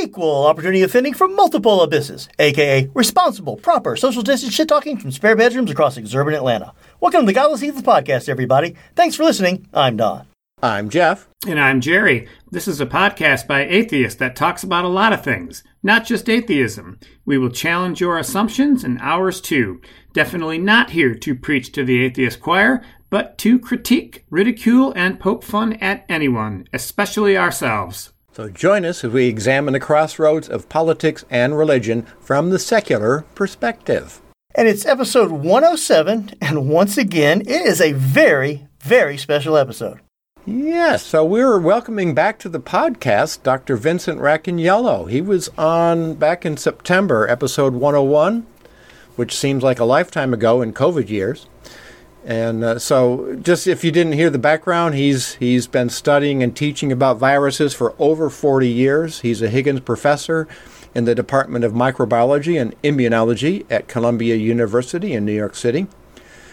equal opportunity offending from multiple abysses, aka responsible, proper, social distance shit talking from spare bedrooms across exurban Atlanta. Welcome to the Godless Heathens podcast, everybody. Thanks for listening. I'm Don. I'm Jeff. And I'm Jerry. This is a podcast by atheists that talks about a lot of things, not just atheism. We will challenge your assumptions and ours too. Definitely not here to preach to the atheist choir, but to critique, ridicule, and poke fun at anyone, especially ourselves. So join us as we examine the crossroads of politics and religion from the secular perspective. And it's episode 107, and once again, it is a very, very special episode. Yes, so we're welcoming back to the podcast Dr. Vincent Racaniello. He was on back in September, episode 101, which seems like a lifetime ago in COVID years. And uh, so, just if you didn't hear the background, he's he's been studying and teaching about viruses for over 40 years. He's a Higgins professor in the Department of Microbiology and Immunology at Columbia University in New York City.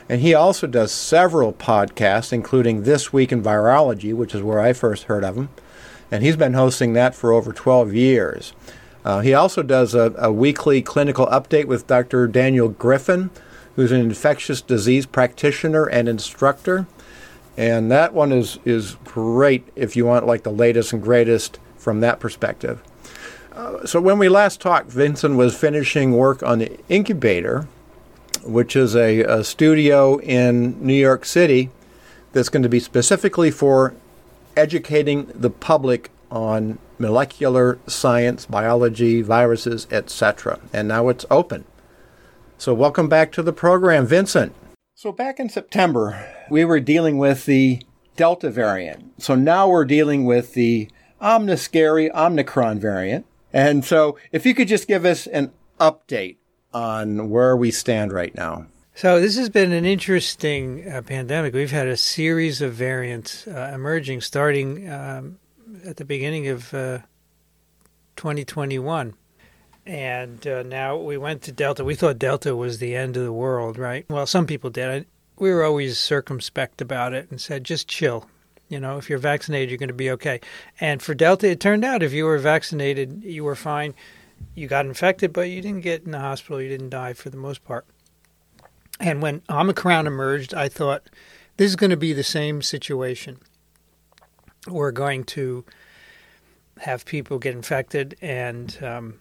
And he also does several podcasts, including This Week in Virology, which is where I first heard of him. And he's been hosting that for over 12 years. Uh, he also does a, a weekly clinical update with Dr. Daniel Griffin who's an infectious disease practitioner and instructor. And that one is, is great if you want like the latest and greatest from that perspective. Uh, so when we last talked, Vincent was finishing work on the incubator, which is a, a studio in New York City that's going to be specifically for educating the public on molecular science, biology, viruses, etc. And now it's open. So, welcome back to the program, Vincent. So, back in September, we were dealing with the Delta variant. So, now we're dealing with the Omniscary Omicron variant. And so, if you could just give us an update on where we stand right now. So, this has been an interesting uh, pandemic. We've had a series of variants uh, emerging starting um, at the beginning of uh, 2021. And uh, now we went to Delta. We thought Delta was the end of the world, right? Well, some people did. I, we were always circumspect about it and said, just chill. You know, if you're vaccinated, you're going to be okay. And for Delta, it turned out if you were vaccinated, you were fine. You got infected, but you didn't get in the hospital. You didn't die for the most part. And when Omicron emerged, I thought this is going to be the same situation. We're going to have people get infected and um,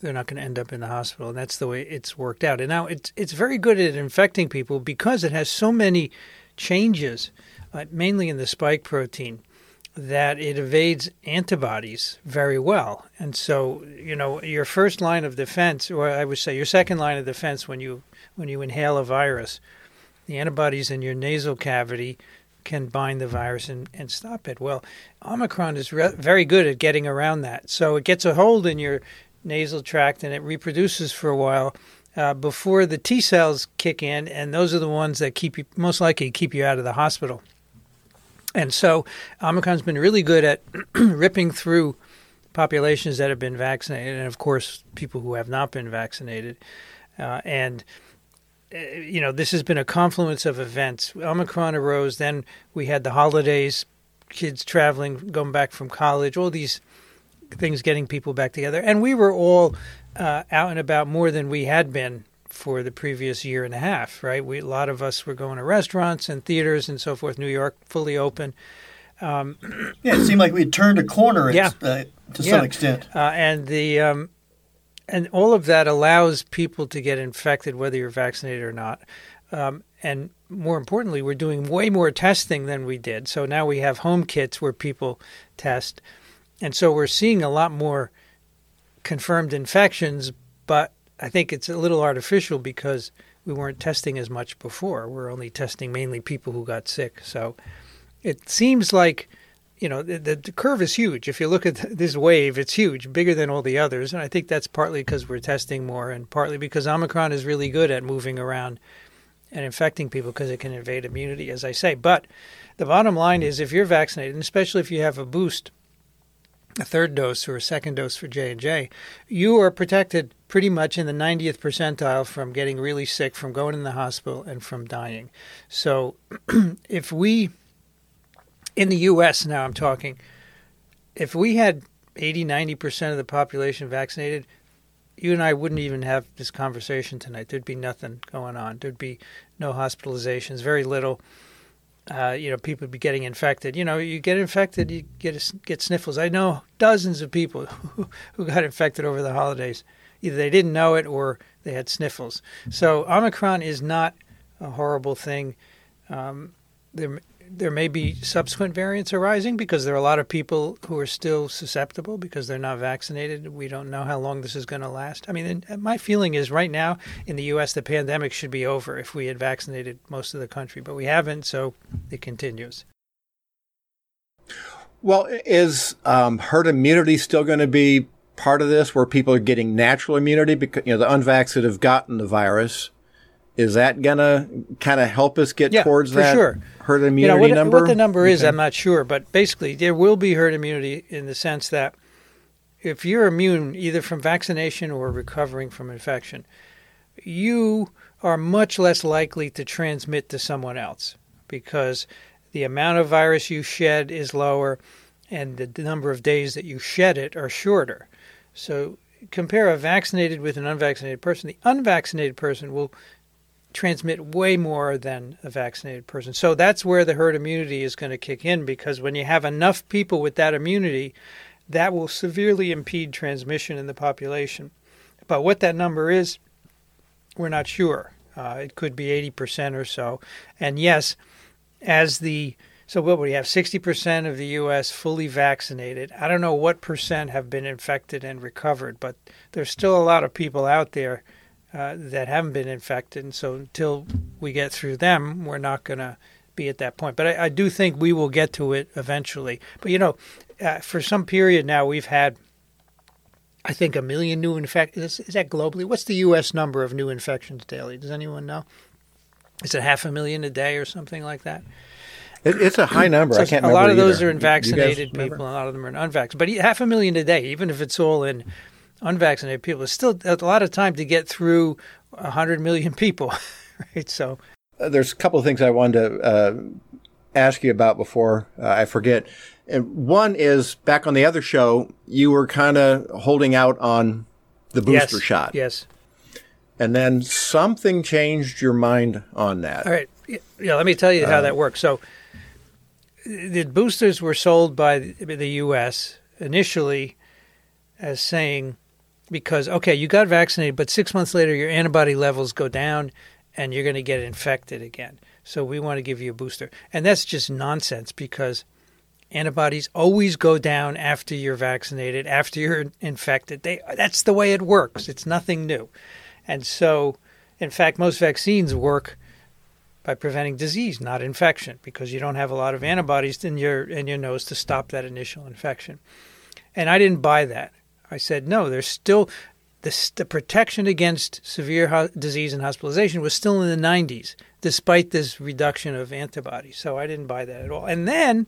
they're not going to end up in the hospital. And that's the way it's worked out. And now it's it's very good at infecting people because it has so many changes, uh, mainly in the spike protein, that it evades antibodies very well. And so, you know, your first line of defense, or I would say your second line of defense when you when you inhale a virus, the antibodies in your nasal cavity can bind the virus and, and stop it. Well, Omicron is re- very good at getting around that. So it gets a hold in your nasal tract and it reproduces for a while uh, before the T cells kick in, and those are the ones that keep you most likely keep you out of the hospital. And so Omicron's been really good at ripping through populations that have been vaccinated, and of course people who have not been vaccinated. Uh, and uh, you know this has been a confluence of events. Omicron arose, then we had the holidays, kids traveling, going back from college, all these things getting people back together. And we were all uh, out and about more than we had been for the previous year and a half, right? We, a lot of us were going to restaurants and theaters and so forth. New York fully open. Um, yeah, it seemed like we had turned a corner. Yeah. Uh, to yeah. some extent. Uh, and the um, and all of that allows people to get infected whether you're vaccinated or not. Um, and more importantly, we're doing way more testing than we did. So now we have home kits where people test. And so we're seeing a lot more confirmed infections, but I think it's a little artificial because we weren't testing as much before. We're only testing mainly people who got sick. So it seems like, you know, the, the curve is huge. If you look at this wave, it's huge, bigger than all the others. And I think that's partly because we're testing more and partly because Omicron is really good at moving around and infecting people because it can evade immunity, as I say. But the bottom line is if you're vaccinated, and especially if you have a boost, a third dose or a second dose for J&J, you are protected pretty much in the 90th percentile from getting really sick, from going in the hospital, and from dying. So if we, in the U.S. now I'm talking, if we had 80, 90% of the population vaccinated, you and I wouldn't even have this conversation tonight. There'd be nothing going on. There'd be no hospitalizations, very little. Uh, you know, people be getting infected. You know, you get infected, you get get sniffles. I know dozens of people who, who got infected over the holidays. Either they didn't know it or they had sniffles. So Omicron is not a horrible thing. Um, there, there may be subsequent variants arising because there are a lot of people who are still susceptible because they're not vaccinated. We don't know how long this is going to last. I mean, my feeling is right now in the U.S., the pandemic should be over if we had vaccinated most of the country, but we haven't, so it continues. Well, is um, herd immunity still going to be part of this, where people are getting natural immunity because you know the unvaccinated have gotten the virus? Is that gonna kind of help us get yeah, towards that sure. herd immunity you know, what, number? What the number is, Okay. I'm not sure, but basically there will be herd immunity in the sense that if you're immune either from vaccination or recovering from infection, you are much less likely to transmit to someone else because the amount of virus you shed is lower and the number of days that you shed it are shorter. So compare a vaccinated with an unvaccinated person. The unvaccinated person will transmit way more than a vaccinated person. So that's where the herd immunity is going to kick in because when you have enough people with that immunity, that will severely impede transmission in the population. But what that number is, we're not sure. Uh, it could be 80% or so. And yes, as the so what we have 60% of the US fully vaccinated. I don't know what percent have been infected and recovered, but there's still a lot of people out there uh, that haven't been infected. And so until we get through them, we're not going to be at that point. But I, I, do think we will get to it eventually. But you know, uh, for some period now, we've had, I think, a million new infections. Is, is that globally? What's the U.S. number of new infections daily? Does anyone know? Is it half a million a day or something like that? It, it's a high number. So I can't. a lot of those either. are in vaccinated You guys remember? people, a lot of them are in unvaccinated. But half a million a day, even if it's all in unvaccinated people, it's still a lot of time to get through hundred million people, right? So Uh, there's a couple of things I wanted to uh, ask you about before uh, I forget. And one is back on the other show, you were kind of holding out on the booster yes, shot, Yes. and then something changed your mind on that. All right. Yeah. Let me tell you how that works. So the boosters were sold by the U.S. initially as saying because okay, you got vaccinated, but six months later your antibody levels go down and you're going to get infected again. So we want to give you a booster, and that's just nonsense because antibodies always go down after you're vaccinated, after you're infected. They that's the way it works. It's nothing new, and so in fact most vaccines work by preventing disease, not infection, because you don't have a lot of antibodies in your in your nose to stop that initial infection. And I didn't buy that. I said no. There's still the, the protection against severe ho- disease and hospitalization was still in the 90s, despite this reduction of antibodies. So I didn't buy that at all. And then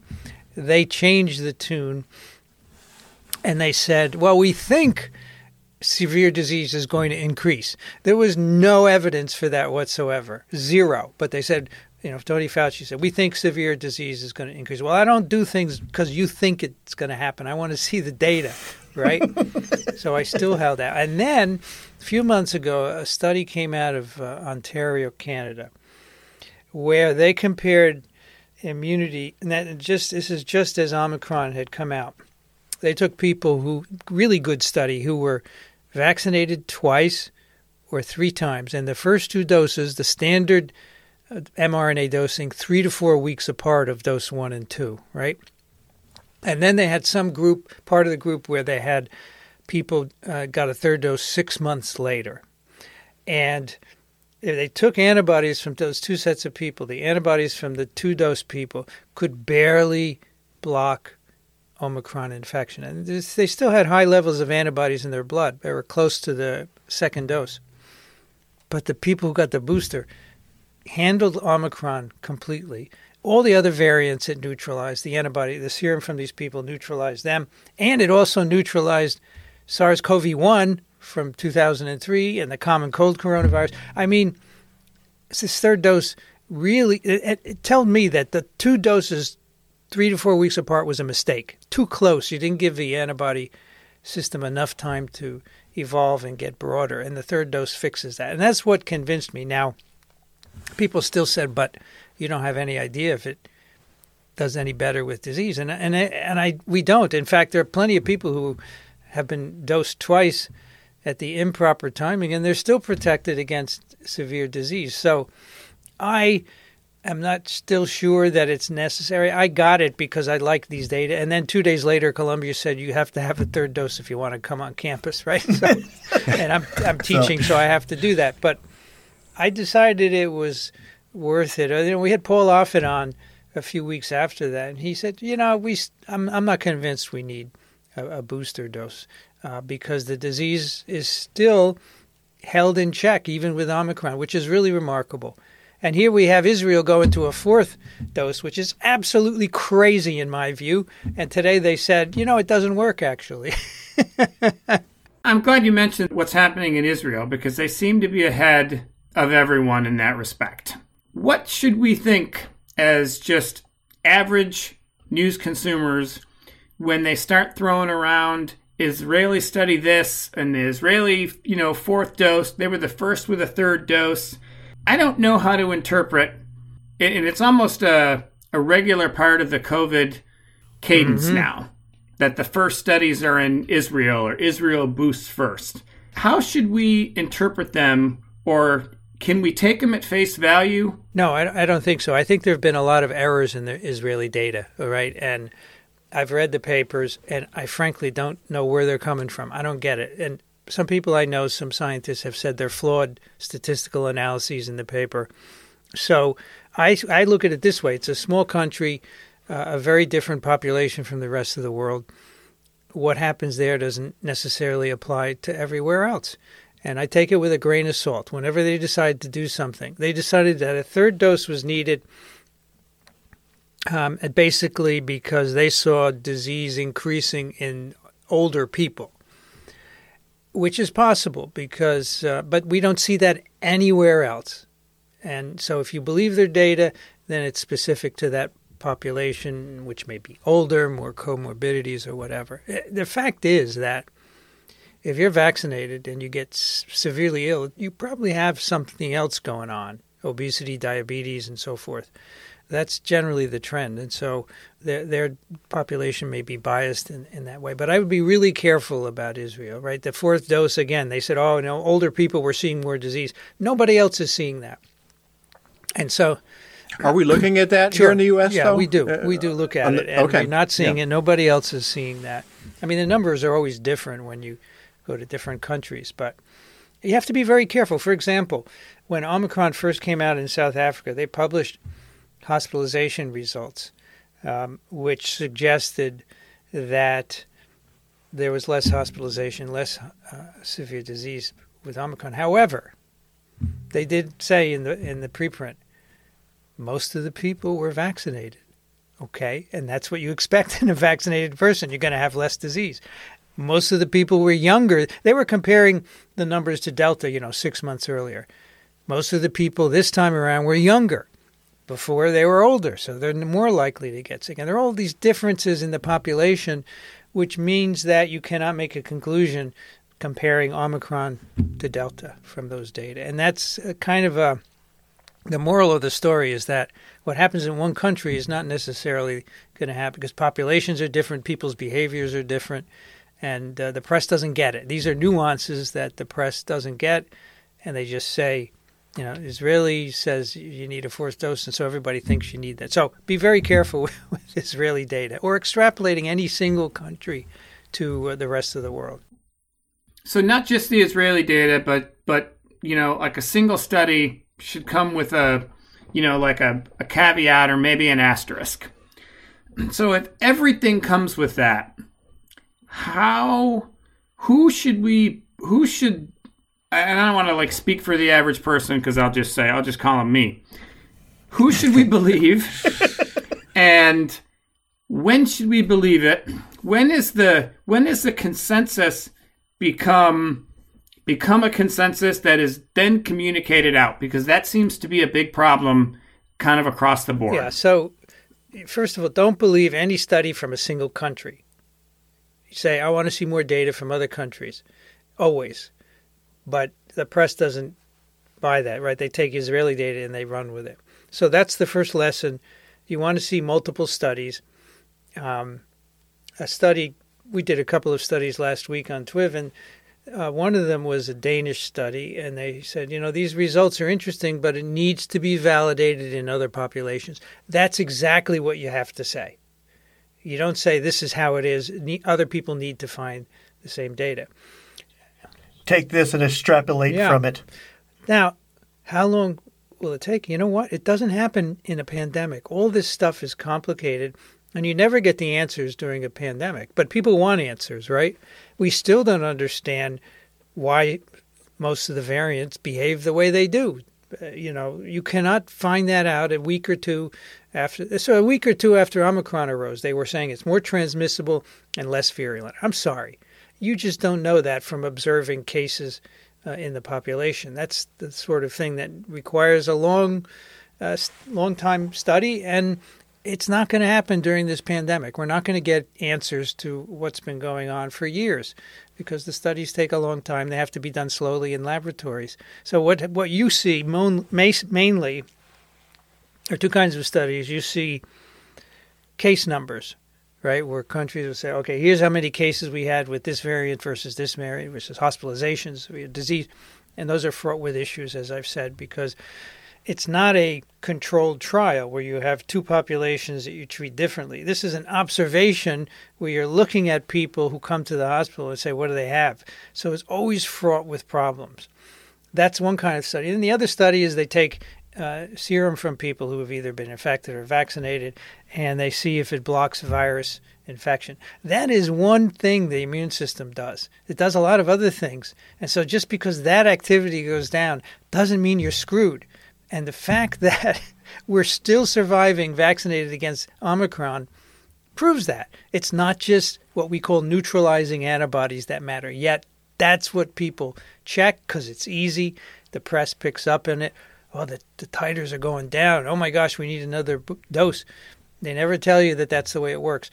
they changed the tune, and they said, "Well, we think." severe disease is going to increase. There was no evidence for that whatsoever, zero. But they said, you know, Tony Fauci said, we think severe disease is going to increase. Well, I don't do things because you think it's going to happen. I want to see the data, right? so I still held out. And then a few months ago, a study came out of uh, Ontario, Canada, where they compared immunity, and that just this is just as Omicron had come out. They took people who really good study who were vaccinated twice or three times, and the first two doses, the standard uh, mRNA dosing, three to four weeks apart of dose one and two, right? And then they had some group, part of the group, where they had people uh, got a third dose six months later, and they took antibodies from those two sets of people. The antibodies from the two dose people could barely block Omicron infection. And they still had high levels of antibodies in their blood. They were close to the second dose. But the people who got the booster handled Omicron completely. All the other variants it neutralized. The antibody, the serum from these people neutralized them. And it also neutralized SARS CoV 1 from 2003 and the common cold coronavirus. I mean, this third dose really, it, it, it told me that the two doses three to four weeks apart was a mistake. Too close. You didn't give the antibody system enough time to evolve and get broader. And the third dose fixes that. And that's what convinced me. Now, people still said, but you don't have any idea if it does any better with disease. And and and I we don't. In fact, there are plenty of people who have been dosed twice at the improper timing, and they're still protected against severe disease. So, I am not still sure that it's necessary. I got it because I like these data, and then two days later, Columbia said you have to have a third dose if you want to come on campus, right? So, and I'm I'm teaching, so, so I have to do that. But I decided it was worth it. You know, we had Paul Offit on a few weeks after that, and he said, you know, we I'm I'm not convinced we need a, a booster dose uh, because the disease is still held in check even with Omicron, which is really remarkable. And here we have Israel going to a fourth dose, which is absolutely crazy in my view. And today they said, you know, it doesn't work actually. I'm glad you mentioned what's happening in Israel because they seem to be ahead of everyone in that respect. What should we think as just average news consumers when they start throwing around Israeli study this and the Israeli, you know, fourth dose. They were the first with a third dose. I don't know how to interpret, and it's almost a, a regular part of the COVID cadence mm-hmm. now that the first studies are in Israel or Israel boosts first. How should we interpret them or can we take them at face value? No, I, I don't think so. I think there have been a lot of errors in the Israeli data, all right? And I've read the papers, and I frankly don't know where they're coming from. I don't get it. And some people I know, some scientists have said they're flawed statistical analyses in the paper. So I, I look at it this way it's a small country, uh, a very different population from the rest of the world. What happens there doesn't necessarily apply to everywhere else and I take it with a grain of salt. Whenever they decide to do something, they decided that a third dose was needed. Um, basically, because they saw disease increasing in older people, which is possible because, uh, but we don't see that anywhere else. And so, if you believe their data, then it's specific to that population, which may be older, more comorbidities, or whatever. Eh, the fact is that if you're vaccinated and you get severely ill, you probably have something else going on obesity, diabetes, and so forth. That's generally the trend. And so their, their population may be biased in, in that way. But I would be really careful about Israel, right? The fourth dose, again, they said, oh, no, older people were seeing more disease. Nobody else is seeing that. And so. Are we looking at that sure. here in the U.S., Yeah, though? we do. Uh, we do look at the, it. And okay. we're not seeing yeah. it. Nobody else is seeing that. I mean, the numbers are always different when you – go to different countries. But you have to be very careful. For example, when Omicron first came out in South Africa, they published hospitalization results, um, which suggested that there was less hospitalization, less uh, severe disease with Omicron. However, they did say in the in the preprint, most of the people were vaccinated. Okay, and that's what you expect in a vaccinated person. You're going to have less disease most of the people were younger. They were comparing the numbers to Delta, you know, six months earlier. Most of the people this time around were younger. Before they were older, so they're more likely to get sick. And there are all these differences in the population, which means that you cannot make a conclusion comparing Omicron to Delta from those data. And that's kind of a the moral of the story is that what happens in one country is not necessarily going to happen because populations are different, people's behaviors are different, and uh, the press doesn't get it. These are nuances that the press doesn't get, and they just say, you know, Israeli says you need a fourth dose, and so everybody thinks you need that. So be very careful with, Israeli data or extrapolating any single country to uh, the rest of the world. So not just the Israeli data, but but you know, like a single study should come with a, you know, like a, a caveat or maybe an asterisk. So if everything comes with that, how who should we who should and I don't want to like speak for the average person because I'll just say I'll just call him me. Who should we believe? and when should we believe it? When is the when is the consensus become become a consensus that is then communicated out? Because that seems to be a big problem kind of across the board. Yeah, so first of all, don't believe any study from a single country. Say, I want to see more data from other countries, always. But the press doesn't buy that, right? They take Israeli data and they run with it. So that's the first lesson. You want to see multiple studies. Um, a study, we did a couple of studies last week on TWIV, uh, one of them was a Danish study, and they said, you know, these results are interesting, but it needs to be validated in other populations. That's exactly what you have to say. You don't say this is how it is. Other people need to find the same data. Take this and extrapolate yeah. from it. Now, how long will it take? You know what? It doesn't happen in a pandemic. All this stuff is complicated, and you never get the answers during a pandemic. But people want answers, right? We still don't understand why most of the variants behave the way they do. Uh, you know, you cannot find that out a week or two after. So a week or two after Omicron arose, they were saying it's more transmissible and less virulent. I'm sorry, you just don't know that from observing cases uh, in the population. That's the sort of thing that requires a long, uh, long time study and it's not going to happen during this pandemic. We're not going to get answers to what's been going on for years because the studies take a long time. They have to be done slowly in laboratories. So what what you see mainly are two kinds of studies. You see case numbers, right, where countries will say, okay, here's how many cases we had with this variant versus this variant versus hospitalizations, disease, and those are fraught with issues, as I've said, because it's not a controlled trial where you have two populations that you treat differently. This is an observation where you're looking at people who come to the hospital and say, What do they have? So it's always fraught with problems. That's one kind of study. And the other study is they take uh, serum from people who have either been infected or vaccinated and they see if it blocks virus infection. That is one thing the immune system does. It does a lot of other things. And so just because that activity goes down doesn't mean you're screwed. And the fact that we're still surviving vaccinated against Omicron proves that. It's not just what we call neutralizing antibodies that matter. Yet that's what people check because it's easy. The press picks up on it. Oh, the, the titers are going down. Oh my gosh, we need another dose. They never tell you that that's the way it works.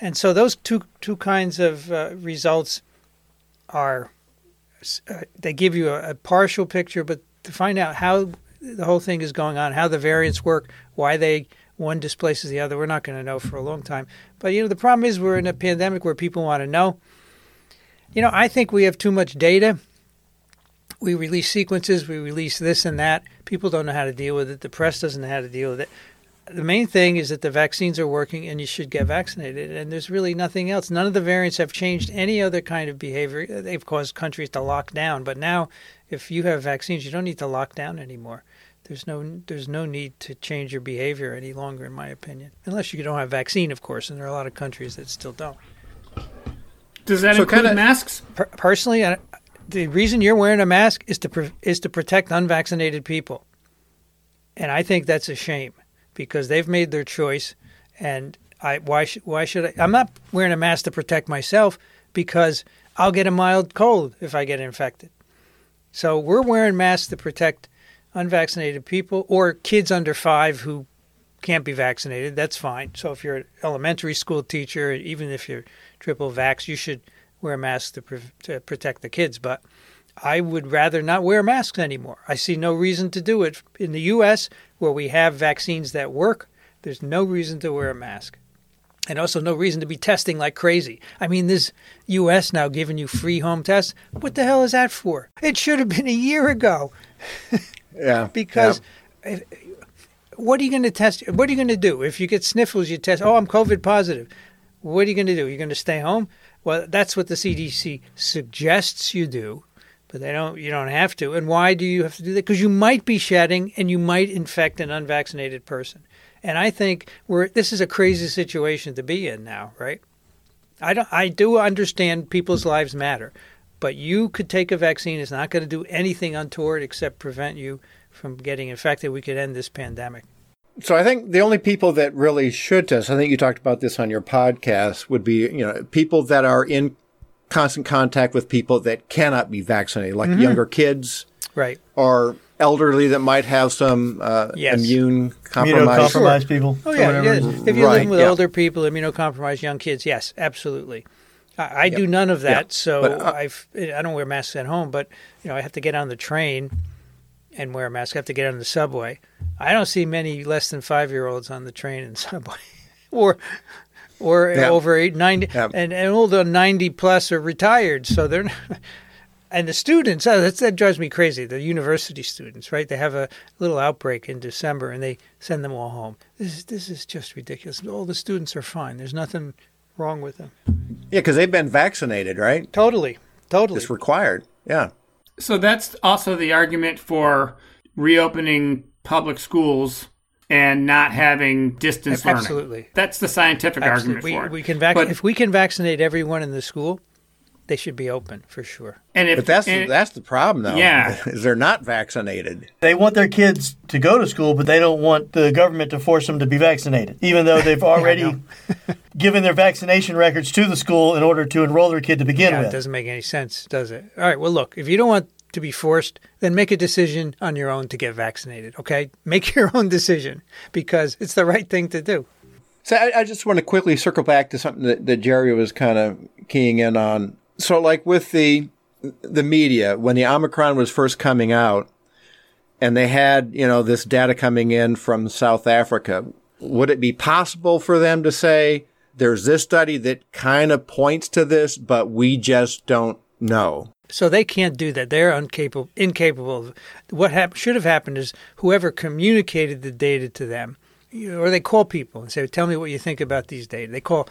And so those two two kinds of uh, results are uh, they give you a, a partial picture, but to find out how the whole thing is going on, how the variants work, why they one displaces the other. We're not going to know for a long time. But you know, the problem is we're in a pandemic where people want to know. You know, I think we have too much data. We release sequences, we release this and that. People don't know how to deal with it. The press doesn't know how to deal with it. The main thing is that the vaccines are working and you should get vaccinated. And there's really nothing else. None of the variants have changed any other kind of behavior. They've caused countries to lock down. But now, if you have vaccines, you don't need to lock down anymore there's no there's no need to change your behavior any longer, in my opinion, unless you don't have vaccine, of course, and there are a lot of countries that still don't. Does that so include kinda, masks? Per- personally, I, the reason you're wearing a mask is to is to protect unvaccinated people, and I think that's a shame because they've made their choice, and I why sh- why should I? I'm not wearing a mask to protect myself because I'll get a mild cold if I get infected. So we're wearing masks to protect unvaccinated people or kids under five who can't be vaccinated, that's fine. So if you're an elementary school teacher, even if you're triple vax, you should wear a mask to, pre- to protect the kids. But I would rather not wear masks anymore. I see no reason to do it. In the U.S., where we have vaccines that work, there's no reason to wear a mask. And also, no reason to be testing like crazy. I mean, this U.S. now giving you free home tests. What the hell is that for? It should have been a year ago. Yeah. because yeah. what are you going to test? What are you going to do? If you get sniffles, you test, oh, I'm COVID positive. What are you going to do? You're going to stay home? Well, that's what the CDC suggests you do, but they don't. You don't have to. And why do you have to do that? Because you might be shedding, and you might infect an unvaccinated person. And I think we're this is a crazy situation to be in now, right? I don't. I do understand people's lives matter, but you could take a vaccine. It's not going to do anything untoward except prevent you from getting infected. We could end this pandemic. So I think the only people that really should test, I think you talked about this on your podcast, would be, you know, people that are in constant contact with people that cannot be vaccinated, like mm-hmm. younger kids. Right. Or elderly that might have some uh, Yes. immune compromised Immunocompromised people. Oh yeah, whatever. yeah. If you're Right, living with yeah. older people, immunocompromised young kids, yes, absolutely. I, I do none of that, Yeah. so But, uh, I've I don't wear masks at home. But you know, I have to get on the train and wear a mask. I have to get on the subway. I don't see many less than five year olds on the train and subway, or or Yeah. over eight, 90, Yeah. and and older ninety plus are retired, so they're. Not, and the students, oh, that's, that drives me crazy. The university students, right? They have a little outbreak in December, and they send them all home. This is this is just ridiculous. All the students are fine. There's nothing wrong with them. Yeah, because they've been vaccinated, right? Totally, totally. It's required. Yeah. So that's also the argument for reopening public schools and not having distance learning. Absolutely. That's the scientific Absolutely. argument We, for it. we can vac- But- if we can vaccinate everyone in the school, they should be open for sure. and if But that's and- that's the problem, though. Yeah. is they're not vaccinated. They want their kids to go to school, but they don't want the government to force them to be vaccinated, even though they've already given their vaccination records to the school in order to enroll their kid to begin Yeah, it with. doesn't make any sense, does it? All right. Well, look, if you don't want to be forced, then make a decision on your own to get vaccinated. Okay, make your own decision because it's the right thing to do. So I, I just want to quickly circle back to something that, that Jerry was kind of keying in on. So, like with the the media, when the Omicron was first coming out, and they had you know this data coming in from South Africa, would it be possible for them to say there's this study that kind of points to this, but we just don't know? So they can't do that. They're incapable. Incapable. What hap- should have happened is whoever communicated the data to them, or they call people and say, "Tell me what you think about these data." They call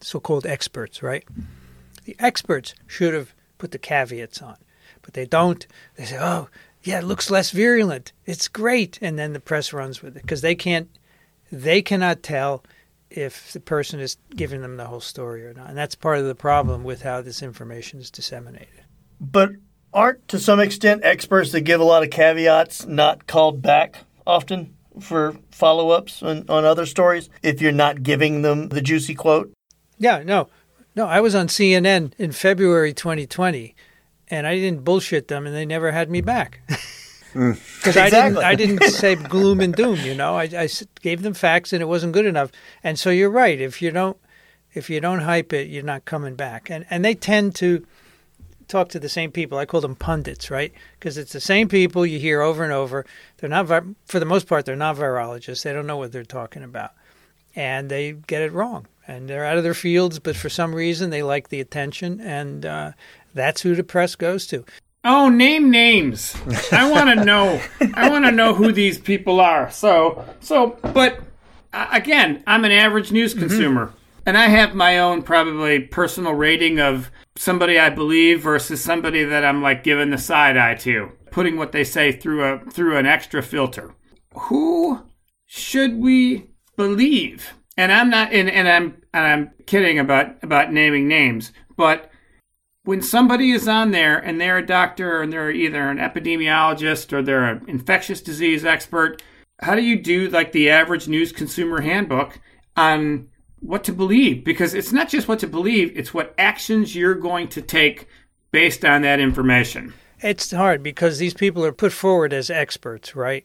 so-called experts, right? The experts should have put the caveats on, but they don't. They say, "Oh, yeah, it looks less virulent. It's great," and then the press runs with it because they can't. They cannot tell if the person is giving them the whole story or not, and that's part of the problem with how this information is disseminated. But aren't, to some extent, experts that give a lot of caveats not called back often for follow ups on, on other stories if you're not giving them the juicy quote? Yeah, no, no. I was on CNN in February 2020, and I didn't bullshit them, and they never had me back mm. because I didn't. I didn't say gloom and doom. You know, I gave them facts, and it wasn't good enough. And so you're right. If you don't, if you don't hype it, you're not coming back. And and they tend to talk to the same people. I call them pundits, right? Because it's the same people you hear over and over. They're not, for the most part, they're not virologists. They don't know what they're talking about, and they get it wrong. And they're out of their fields, but for some reason they like the attention, and uh, that's who the press goes to. Oh, name names. I want to know. I want to know who these people are. So, so, but uh, again, I'm an average news consumer, and I have my own probably personal rating of somebody I believe versus somebody that I'm like giving the side eye to, putting what they say through a through an extra filter. Who should we believe? And I'm not, and, and I'm and I'm kidding about about naming names, but when somebody is on there and they're a doctor and they're either an epidemiologist or they're an infectious disease expert, how do you do like the average news consumer handbook on what to believe? Because it's not just what to believe, it's what actions you're going to take based on that information. It's hard because these people are put forward as experts, right?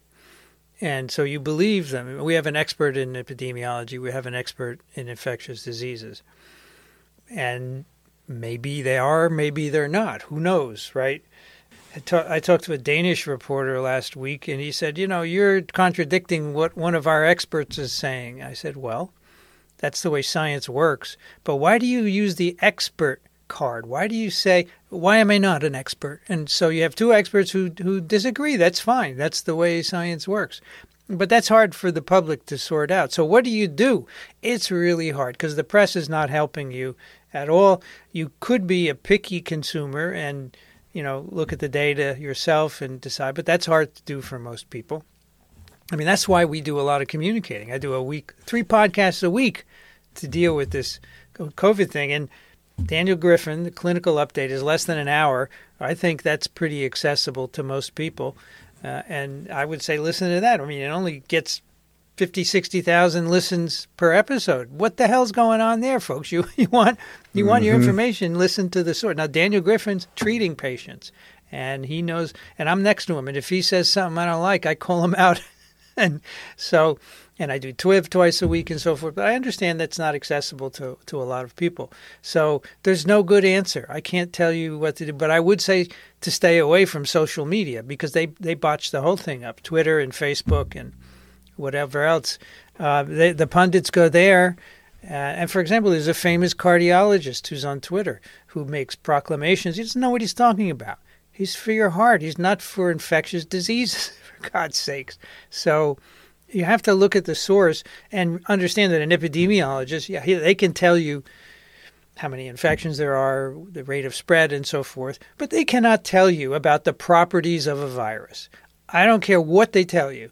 And so you believe them. We have an expert in epidemiology, we have an expert in infectious diseases. And maybe they are, maybe they're not. Who knows, right? I, ta- I talked to a Danish reporter last week, and he said, You know, you're contradicting what one of our experts is saying. I said, Well, that's the way science works. But why do you use the expert card? Why do you say, why am I not an expert? And so you have two experts who, who disagree. That's fine. That's the way science works. But that's hard for the public to sort out. So what do you do? It's really hard because the press is not helping you at all. You could be a picky consumer and, you know, look at the data yourself and decide, but that's hard to do for most people. I mean, that's why we do a lot of communicating. I do a week, three podcasts a week to deal with this COVID thing. And Daniel Griffin, the clinical update is less than an hour. I think that's pretty accessible to most people. Uh, and I would say listen to that. I mean, it only gets 50, 60,000 listens per episode. What the hell's going on there, folks? You you want you want your information, listen to the source. Now Daniel Griffin's treating patients and he knows. And I'm next to him, and if he says something I don't like, I call him out. and so, and I do TWIV twice a week and so forth. But I understand that's not accessible to to a lot of people. So there's no good answer. I can't tell you what to do, but I would say to stay away from social media because they they botched the whole thing up. Twitter and Facebook and whatever else. Uh, they, the pundits go there. Uh, and for example, there's a famous cardiologist who's on Twitter who makes proclamations. He doesn't know what he's talking about. He's for your heart. He's not for infectious diseases, for God's sakes. So you have to look at the source and understand that an epidemiologist, yeah, they can tell you how many infections there are, the rate of spread, and so forth, but they cannot tell you about the properties of a virus. I don't care what they tell you.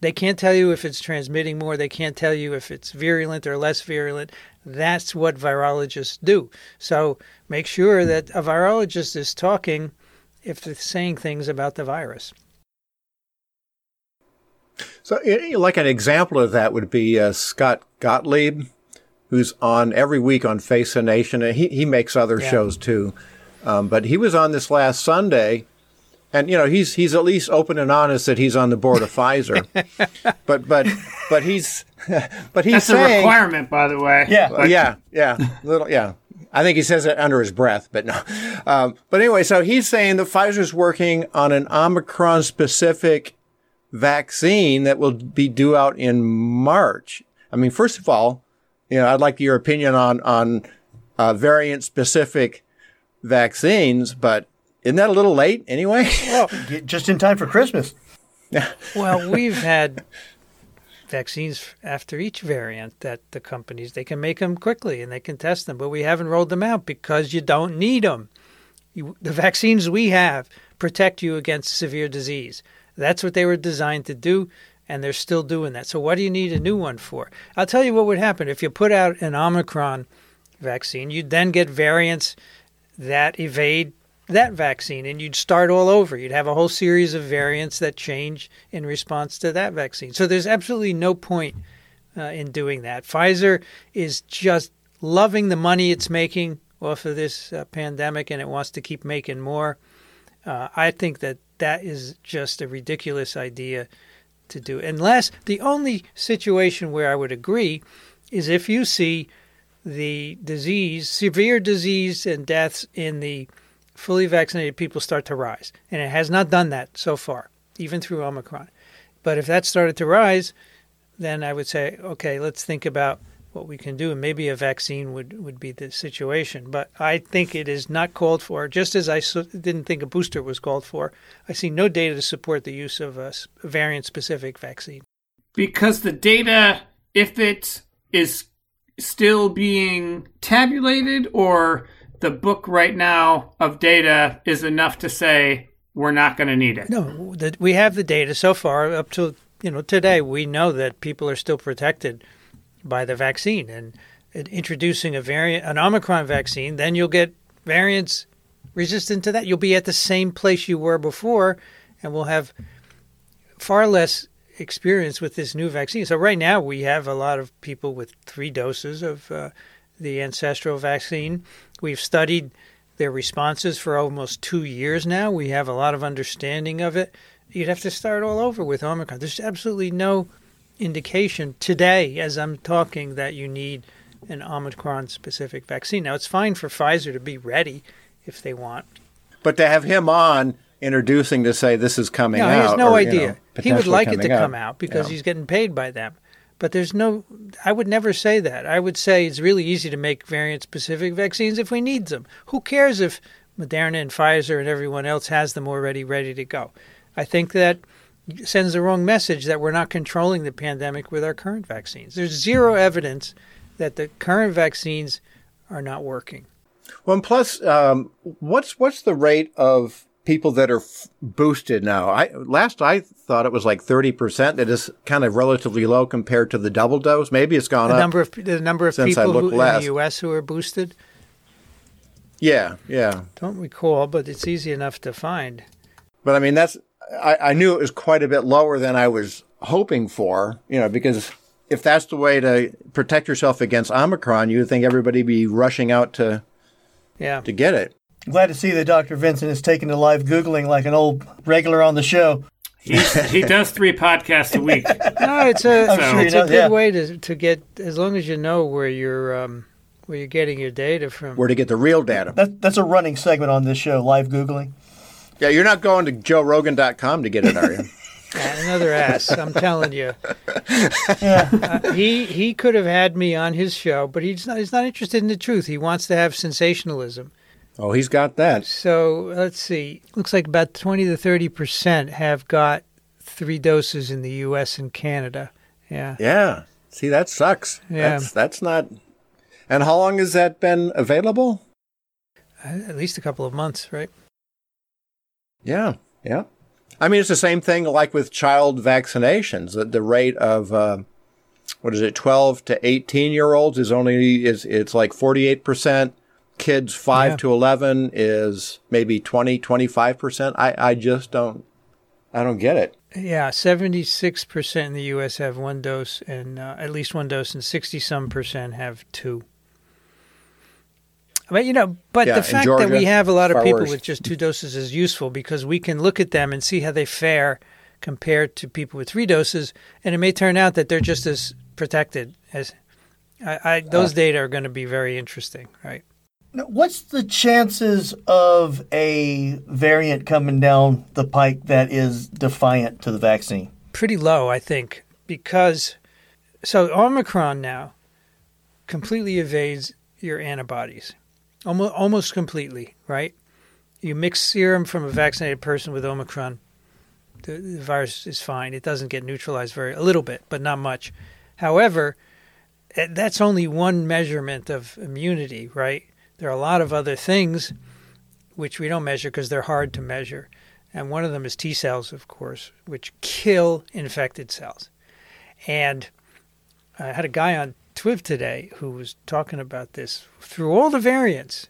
They can't tell you if it's transmitting more. They can't tell you if it's virulent or less virulent. That's what virologists do. So make sure that a virologist is talking if they're saying things about the virus. So, like an example of that would be uh, Scott Gottlieb, who's on every week on Face the Nation, and he he makes other yeah. shows too. Um, but he was on this last Sunday, and you know he's he's at least open and honest that he's on the board of Pfizer. but but but he's but he's That's saying, a requirement, by the way. Yeah, yeah, yeah, little yeah. I think he says it under his breath, but no. Um, but anyway, so he's saying that Pfizer's working on an Omicron specific vaccine that will be due out in March. I mean, first of all, you know, I'd like your opinion on on uh, variant specific vaccines, but isn't that a little late anyway? well, just in time for Christmas. well, we've had vaccines after each variant that the companies they can make them quickly and they can test them, but we haven't rolled them out because you don't need them. You, the vaccines we have protect you against severe disease. That's what they were designed to do, and they're still doing that. So what do you need a new one for? I'll tell you what would happen if you put out an Omicron vaccine. You'd then get variants that evade that vaccine and you'd start all over. You'd have a whole series of variants that change in response to that vaccine. So there's absolutely no point uh, in doing that. Pfizer is just loving the money it's making off of this uh, pandemic and it wants to keep making more. Uh, I think that that is just a ridiculous idea to do. Unless the only situation where I would agree is if you see the disease, severe disease and deaths in the fully vaccinated people start to rise. And it has not done that so far, even through Omicron. But if that started to rise, then I would say, okay, let's think about what we can do. And maybe a vaccine would, would be the situation. But I think it is not called for, just as I didn't think a booster was called for. I see no data to support the use of a variant specific vaccine. Because the data, if it is still being tabulated or the book right now of data is enough to say we're not going to need it. No, we have the data so far up to you know today. We know that people are still protected by the vaccine, and introducing a variant, an Omicron vaccine, then you'll get variants resistant to that. You'll be at the same place you were before, and we'll have far less experience with this new vaccine. So right now we have a lot of people with three doses of uh, the ancestral vaccine. We've studied their responses for almost two years now. We have a lot of understanding of it. You'd have to start all over with Omicron. There's absolutely no indication today, as I'm talking, that you need an Omicron specific vaccine. Now, it's fine for Pfizer to be ready if they want. But to have him on introducing to say this is coming no, out. He has no or, idea. You know, he would like it to out. come out because yeah. he's getting paid by them. But there's no, I would never say that. I would say it's really easy to make variant specific vaccines if we need them. Who cares if Moderna and Pfizer and everyone else has them already ready to go? I think that sends the wrong message that we're not controlling the pandemic with our current vaccines. There's zero evidence that the current vaccines are not working. Well, and plus, um, what's what's the rate of people that are f- boosted now. I last I thought it was like thirty percent. That is kind of relatively low compared to the double dose. Maybe it's gone the up. Number of the number of people who, in the U.S. who are boosted. Yeah, yeah. Don't recall, but it's easy enough to find. But I mean, that's I, I knew it was quite a bit lower than I was hoping for. You know, because if that's the way to protect yourself against Omicron, you would think everybody be rushing out to yeah to get it. Glad to see that Dr. Vincent has taken to live Googling like an old regular on the show. He's, he does three podcasts a week. No, it's a I'm sure it's he a knows, good yeah. way to to get as long as you know where you're um, where you're getting your data from. Where to get the real data. That, that's a running segment on this show, live Googling. Yeah, you're not going to joerogan.com to get it, are you? Another ass, I'm telling you. Yeah. Uh, he he could have had me on his show, but he's not. He's not interested in the truth. He wants to have sensationalism. oh, he's got that. So let's see. Looks like about twenty to thirty percent have got three doses in the U.S. and Canada. Yeah. Yeah. See, that sucks. Yeah. That's, that's not. And how long has that been available? Uh, At least a couple of months, right? Yeah. Yeah. I mean, it's the same thing like with child vaccinations. The, the rate of, uh, what is it, 12 to 18 year olds is only, is it's like 48%. Kids 5 Yeah. to 11 is maybe 20, 25%. I, I just don't, I don't get it. Yeah, seventy-six percent in the U.S. have one dose, and uh, at least one dose, and sixty-some percent have two. But you know, but Yeah, the in fact that we have a lot of people worse. with just two doses is useful because we can look at them and see how they fare compared to people with three doses, and it may turn out that they're just as protected as. I, I, those data are going to be very interesting, right? Now, What's the chances of a variant coming down the pike that is defiant to the vaccine? pretty low, I think, because so Omicron now completely evades your antibodies, almost almost completely, right? You mix serum from a vaccinated person with Omicron, the, the virus is fine. It doesn't get neutralized very a little bit, but not much. However, eh, that's only one measurement of immunity, right? There are a lot of other things which we don't measure because they're hard to measure. And one of them is T cells, of course, which kill infected cells. And I had a guy on TWiV today who was talking about this. Through all the variants,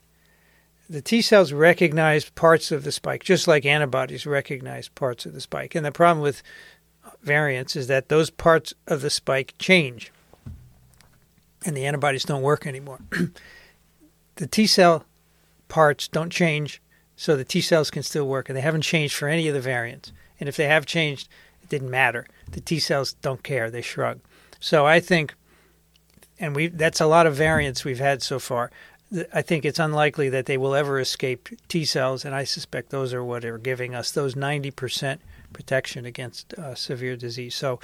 the T cells recognize parts of the spike, just like antibodies recognize parts of the spike. And the problem with variants is that those parts of the spike change, and the antibodies don't work anymore. the T cell parts don't change, so the T cells can still work, and they haven't changed for any of the variants. And if they have changed, it didn't matter. The T cells don't care; they shrug. So I think, and we that's a lot of variants we've had so far. I think it's unlikely that they will ever escape T cells, and I suspect those are what are giving us those ninety percent protection against uh, severe disease. So,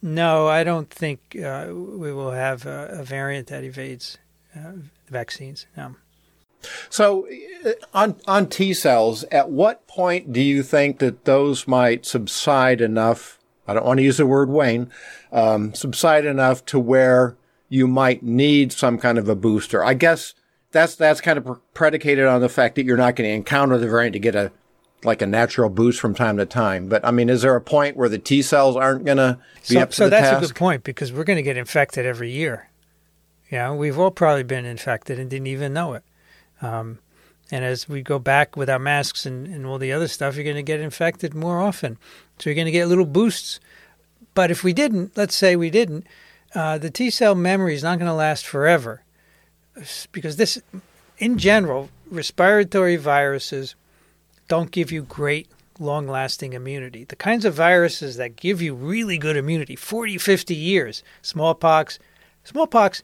no, I don't think uh, we will have a, a variant that evades uh, vaccines. No. So, uh, on on T cells, at what point do you think that those might subside enough? I don't want to use the word wane, um, subside enough to where you might need some kind of a booster. I guess that's that's kind of predicated on the fact that you're not going to encounter the variant to get a like a natural boost from time to time. But I mean, is there a point where the T cells aren't going to be so, up to so the that's a good point because we're going to get infected every year. Yeah, we've all probably been infected and didn't even know it. Um, and as we go back without masks and, and all the other stuff, you're going to get infected more often. So you're going to get little boosts. But if we didn't, let's say we didn't, uh, the T cell memory is not going to last forever. Because this, in general, respiratory viruses don't give you great long lasting immunity. The kinds of viruses that give you really good immunity, 40, 50 years, smallpox, smallpox,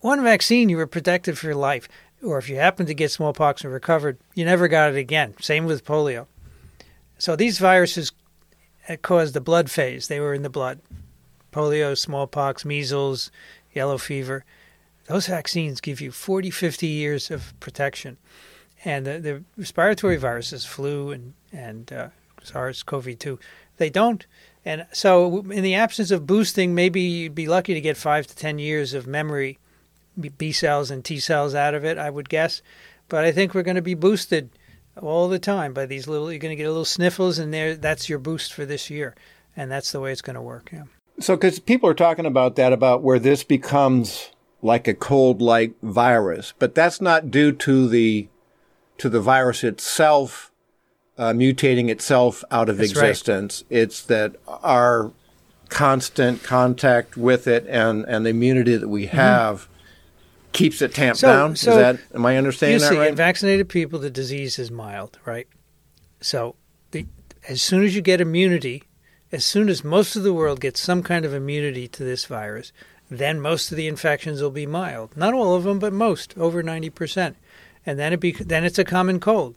one vaccine, you were protected for your life. Or if you happened to get smallpox and recovered, you never got it again. Same with polio. So these viruses uh, caused the blood phase. They were in the blood. Polio, smallpox, measles, yellow fever. Those vaccines give you 40, 50 years of protection. And the, the respiratory viruses, flu and, and uh, SARS-CoV-2, they don't. And so in the absence of boosting, maybe you'd be lucky to get five to 10 years of memory B cells and T cells out of it, I would guess. But I think we're going to be boosted all the time by these little. You're going to get a little sniffles, and there, that's your boost for this year, and that's the way it's going to work. Yeah. So, because people are talking about that, about where this becomes like a cold-like virus, but that's not due to the to the virus itself uh, mutating itself out of That's right. existence. It's that our constant contact with it and and the immunity that we have keeps it tamped So- down. so Is that am I You understanding see, that right? in vaccinated people, the disease is mild, right? So, the, as soon as you get immunity, as soon as most of the world gets some kind of immunity to this virus, then most of the infections will be mild. Not all of them, but most, over ninety percent. And then it be, then it's a common cold.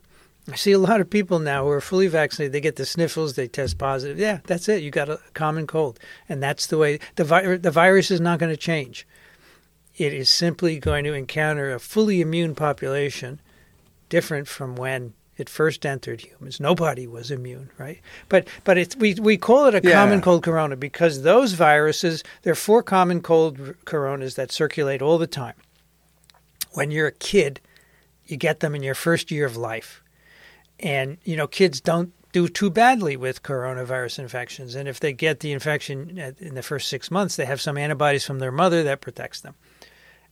I see a lot of people now who are fully vaccinated. They get the sniffles, they test positive. Yeah, that's it. You got a common cold, and that's the way the vi- the virus is not going to change. It is simply going to encounter a fully immune population, different from when it first entered humans. Nobody was immune, right? But but it's we we call it a Yeah. common cold corona because those viruses. There are four common cold coronas that circulate all the time. When you're a kid, you get them in your first year of life, and you know kids don't do too badly with coronavirus infections. And if they get the infection in the first six months, they have some antibodies from their mother that protects them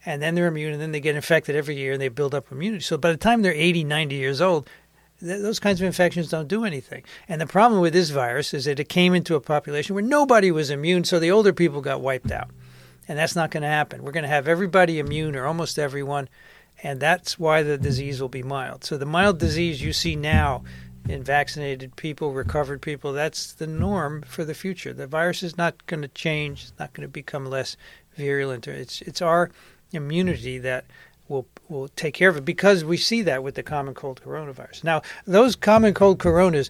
and then they're immune, and then they get infected every year, and they build up immunity. So by the time they're 80, 90 years old, th- those kinds of infections don't do anything. And the problem with this virus is that it came into a population where nobody was immune, so the older people got wiped out. And that's not going to happen. We're going to have everybody immune, or almost everyone, and that's why the disease will be mild. So the mild disease you see now in vaccinated people, recovered people, that's the norm for the future. The virus is not going to change, it's not going to become less virulent. It's it's our immunity that will will take care of it because we see that with the common cold coronavirus. Now, those common cold coronas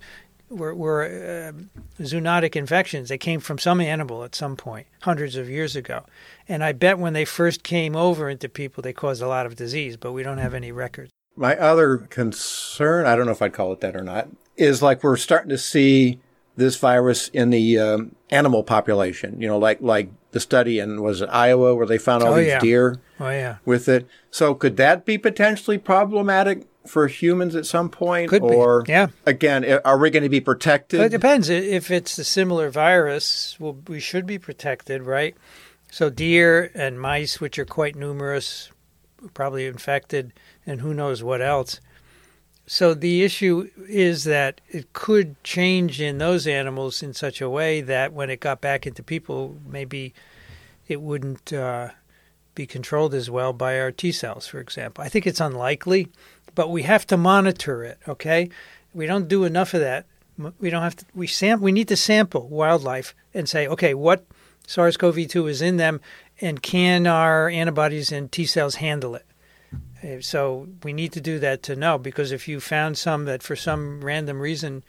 were, were uh, zoonotic infections. They came from some animal at some point, hundreds of years ago. And I bet when they first came over into people, they caused a lot of disease, but we don't have any records. My other concern, I don't know if I'd call it that or not, is like we're starting to see this virus in the um, animal population. You know, like like the study in was it Iowa where they found all Oh, these yeah. deer Oh, yeah. with it. So could that be potentially problematic for humans at some point? Could be. or Yeah. again, are we going to be protected? But it depends. If it's a similar virus, well, we should be protected, right? So deer and mice, which are quite numerous, probably infected, and who knows what else. So the issue is that it could change in those animals in such a way that when it got back into people, maybe it wouldn't uh, be controlled as well by our T cells, for example. I think it's unlikely, but we have to monitor it. Okay, we don't do enough of that. We don't have to. We sam- We need to sample wildlife and say, okay, what SARS-CoV-2 is in them, and can our antibodies and T cells handle it? Uh, So we need to do that to know because if you found some that for some random reason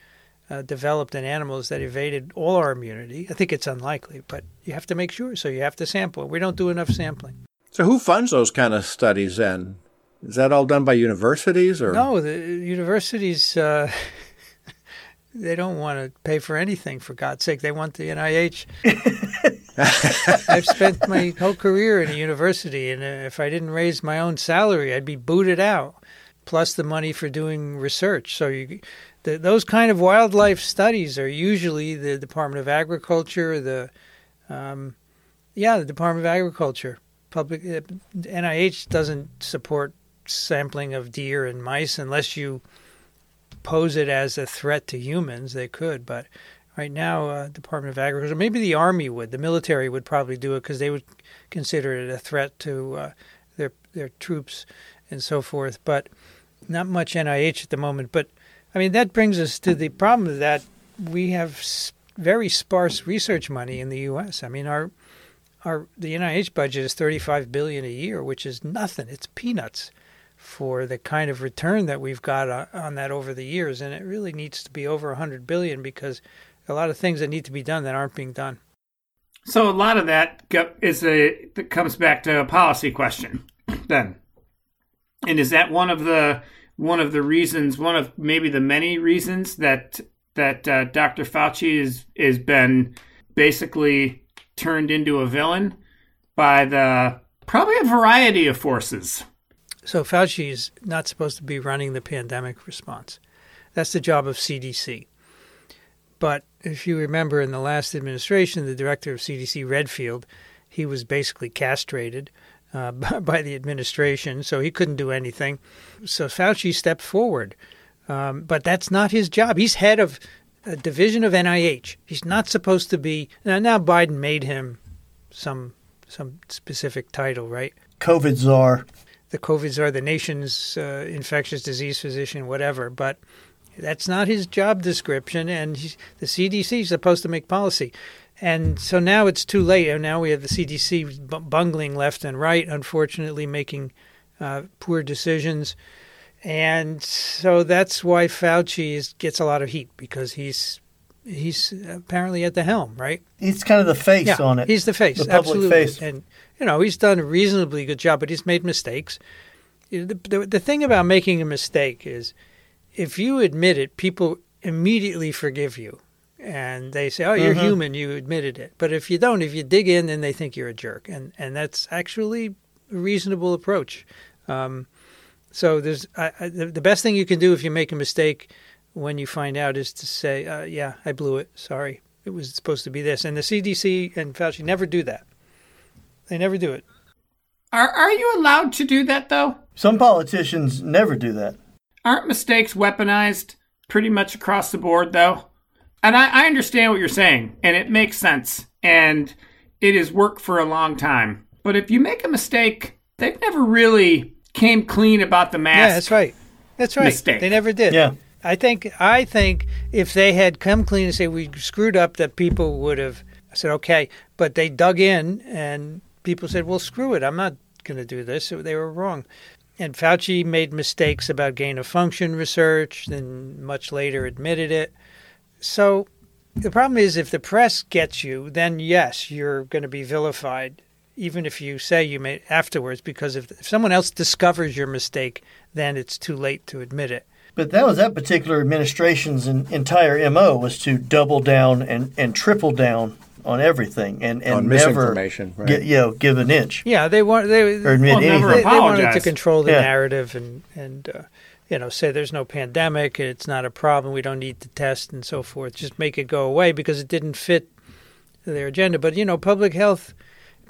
uh, developed in animals that evaded all our immunity, I think it's unlikely, but you have to make sure. So you have to sample. We don't do enough sampling. so who funds those kind of studies then? Is that all done by universities or No, the universities uh, they don't want to pay for anything. For God's sake, they want the NIH. I've spent my whole career in a university, and uh, if I didn't raise my own salary, I'd be booted out. Plus the money for doing research. So you, the, those kind of wildlife studies are usually the Department of Agriculture, the, um, yeah, the Department of Agriculture. Public uh, NIH doesn't support sampling of deer and mice unless you pose it as a threat to humans. They could, but right now, uh, Department of Agriculture, maybe the Army would, the military would probably do it because they would consider it a threat to uh, their their troops and so forth. But not much NIH at the moment. But I mean, that brings us to the problem that we have very sparse research money in the U.S. I mean, our our the NIH budget is 35 billion a year, which is nothing. It's peanuts for the kind of return that we've got on, that over the years, and it really needs to be over 100 billion because a lot of things that need to be done that aren't being done. So a lot of that is a that comes back to a policy question then. And is that one of the one of the reasons, one of maybe the many reasons that that uh, Dr. Fauci is is been basically turned into a villain by the probably a variety of forces. So Fauci is not supposed to be running the pandemic response. That's the job of CDC. But if you remember in the last administration, the director of CDC, Redfield, he was basically castrated uh, by the administration, so he couldn't do anything. So Fauci stepped forward. Um, but that's not his job. He's head of a division of NIH. He's not supposed to be. Now, now Biden made him some some specific title, right? COVID czar. The COVID czar, the nation's uh, infectious disease physician, whatever. But that's not his job description, and he's, the CDC is supposed to make policy. And so now it's too late. And now we have the CDC bungling left and right, unfortunately, making uh, poor decisions. And so that's why Fauci is, gets a lot of heat because he's he's apparently at the helm, right? He's kind of the face yeah, on it. He's the face, the public absolutely. face. And you know he's done a reasonably good job, but he's made mistakes. The, the, the thing about making a mistake is, if you admit it, people immediately forgive you, and they say, "Oh, you're Mm-hmm. human. You admitted it." But if you don't, if you dig in, then they think you're a jerk, and and that's actually a reasonable approach. Um, so there's I, I, the, the best thing you can do if you make a mistake when you find out is to say, uh, "Yeah, I blew it. Sorry. It was supposed to be this." And the CDC and Fauci never do that. They never do it. Are are you allowed to do that though? Some politicians never do that. Aren't mistakes weaponized pretty much across the board though? And I, I understand what you're saying, and it makes sense, and it has worked for a long time. But if you make a mistake, they've never really came clean about the mask. Yeah, that's right. That's right. Mistake. They never did. Yeah. I think I think if they had come clean and say we screwed up, that people would have said okay. But they dug in, and people said, "Well, screw it. I'm not going to do this." So they were wrong. And Fauci made mistakes about gain of function research, then much later admitted it. So the problem is, if the press gets you, then yes, you're going to be vilified, even if you say you made afterwards. Because if, if someone else discovers your mistake, then it's too late to admit it. But that was that particular administration's entire MO was to double down and, and triple down on everything and, and On never misinformation, right. get, you know, give an inch Yeah, they want they or admit Well, never anything. they, they wanted to control the Yeah. narrative and and uh, you know say there's no pandemic, it's not a problem, we don't need to test and so forth. Just make it go away because it didn't fit their agenda. But you know, public health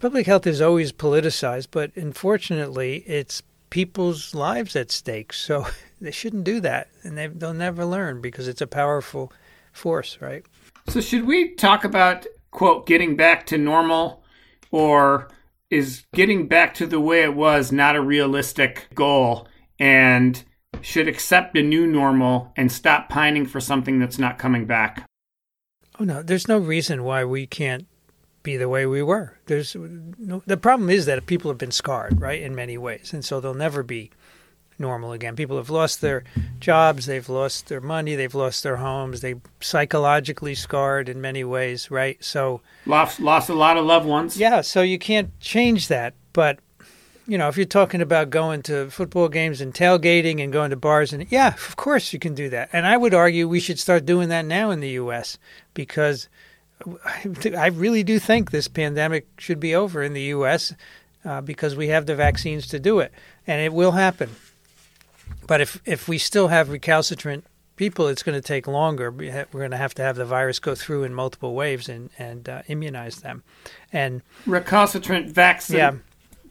public health is always politicized, but unfortunately, it's people's lives at stake. So they shouldn't do that, and they, they'll never learn because it's a powerful force, right? So should we talk about quote getting back to normal or is getting back to the way it was not a realistic goal and should accept a new normal and stop pining for something that's not coming back? Oh no, there's no reason why we can't be the way we were. There's no, the problem is that people have been scarred, right, in many ways, and so they'll never be normal again. People have lost their jobs, they've lost their money, they've lost their homes, they psychologically scarred in many ways, right? So Lost lost a lot of loved ones. yeah, so you can't change that, but you know, if you're talking about going to football games and tailgating and going to bars and yeah, of course you can do that. And I would argue we should start doing that now in the US because I really do think this pandemic should be over in the US uh, because we have the vaccines to do it and it will happen. But if if we still have recalcitrant people, it's going to take longer. We're going to have to have the virus go through in multiple waves and and uh, immunize them. And Recalcitrant vaccine yeah,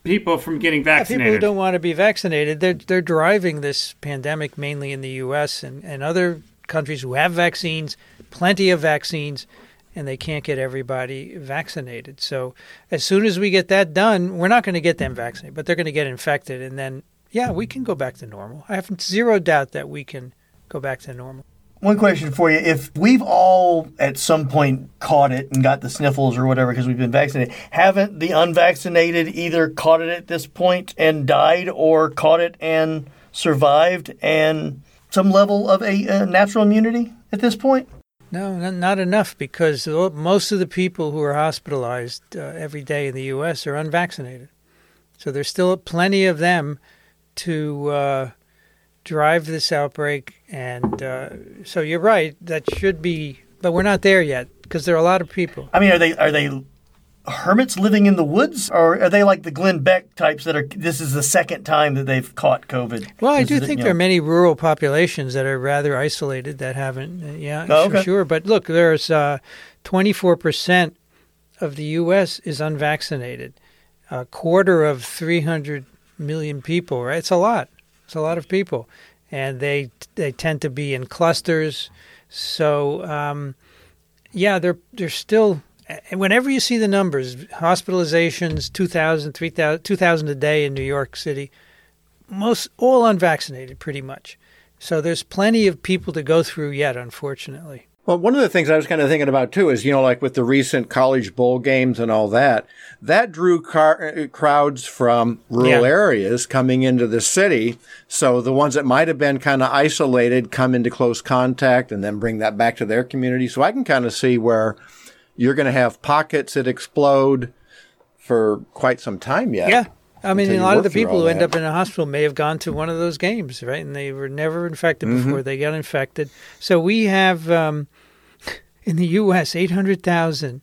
people from getting yeah, people who don't want to be vaccinated, they're they're driving this pandemic mainly in the U.S. and, and other countries who have vaccines, plenty of vaccines, and they can't get everybody vaccinated. So as soon as we get that done, we're not going to get them vaccinated, but they're going to get infected, and then yeah, we can go back to normal. I have zero doubt that we can go back to normal. One question for you. If we've all at some point caught it and got the sniffles or whatever because we've been vaccinated, haven't the unvaccinated either caught it at this point and died or caught it and survived and some level of a uh, natural immunity at this point? No, not, not enough because most of the people who are hospitalized uh, every day in the U.S. are unvaccinated. So there's still plenty of them to uh, drive this outbreak. And uh, so you're right, that should be, but we're not there yet because there are a lot of people. I mean, are they are they hermits living in the woods, or are they like the Glenn Beck types that are? This is the second time that they've caught COVID. Well, I This do think you there are many rural populations that are rather isolated that haven't. uh, yeah, Oh, for okay. sure. But look, there's uh, 24% of the U.S. is unvaccinated. A quarter of 300 million people, right? It's a lot. It's a lot of people, and they they tend to be in clusters. So, um, yeah, they're they're still whenever you see the numbers, hospitalizations, 2,000, 3,000, 2,000 a day in New York City, most all unvaccinated pretty much. So there's plenty of people to go through yet, unfortunately. Well, one of the things I was kind of thinking about too is, you know, like with the recent college bowl games and all that, that drew car- uh, crowds from rural Yeah. areas coming into the city. So the ones that might have been kind of isolated come into close contact and then bring that back to their community. So I can kind of see where you're going to have pockets that explode for quite some time yet. Yeah. I mean, a lot of the people who end up in a hospital may have gone to one of those games, right? And they were never infected Mm-hmm. before they got infected. So we have um, in the U.S. 800,000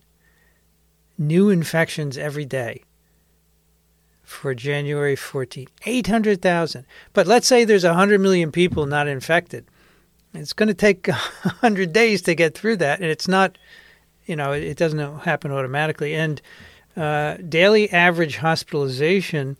new infections every day for January 14th. 800,000. But let's say there's 100 million people not infected. It's going to take 100 days to get through that. And it's not, you know, it doesn't happen automatically. And uh, daily average hospitalization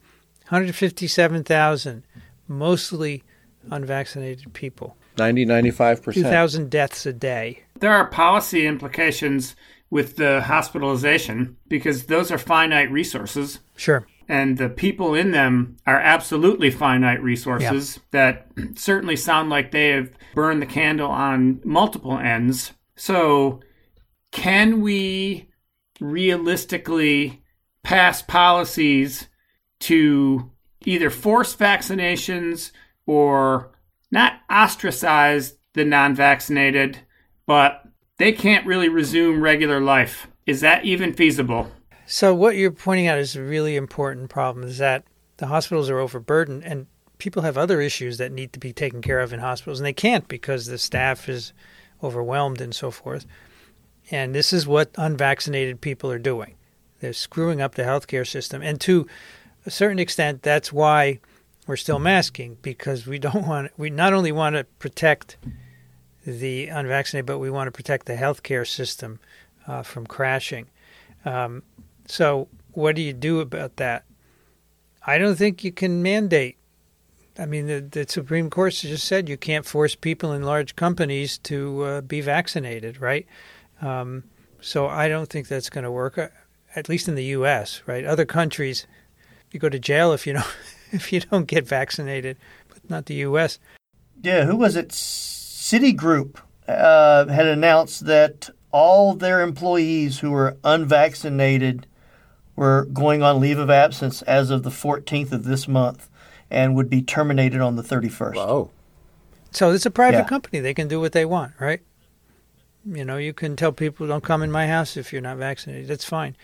157,000, mostly unvaccinated people. 90, 95%. 2,000 deaths a day. There are policy implications with the hospitalization because those are finite resources Sure. and the people in them are absolutely finite resources that certainly sound like they have burned the candle on multiple ends. So, can we realistically pass policies to either force vaccinations or not ostracize the non vaccinated, but they can't really resume regular life? Is that even feasible? So what you're pointing out is a really important problem is that the hospitals are overburdened and people have other issues that need to be taken care of in hospitals and they can't because the staff is overwhelmed and so forth. And this is what unvaccinated people are doing. They're screwing up the healthcare system. And to a certain extent that's why we're still masking because we don't want we not only want to protect the unvaccinated but we want to protect the healthcare system uh, from crashing. Um, so, what do you do about that? I don't think you can mandate. I mean, the, the Supreme Court just said you can't force people in large companies to uh, be vaccinated, right? Um, so, I don't think that's going to work. uh, At least in the U.S., right? Other countries, you go to jail if you don't if you don't get vaccinated, but not the U.S. Yeah, who was it? Citigroup uh, had announced that all their employees who were unvaccinated were going on leave of absence as of the 14th of this month and would be terminated on the 31st. Whoa. So it's a private Yeah. company; they can do what they want, right? You know, you can tell people don't come in my house if you're not vaccinated. That's fine.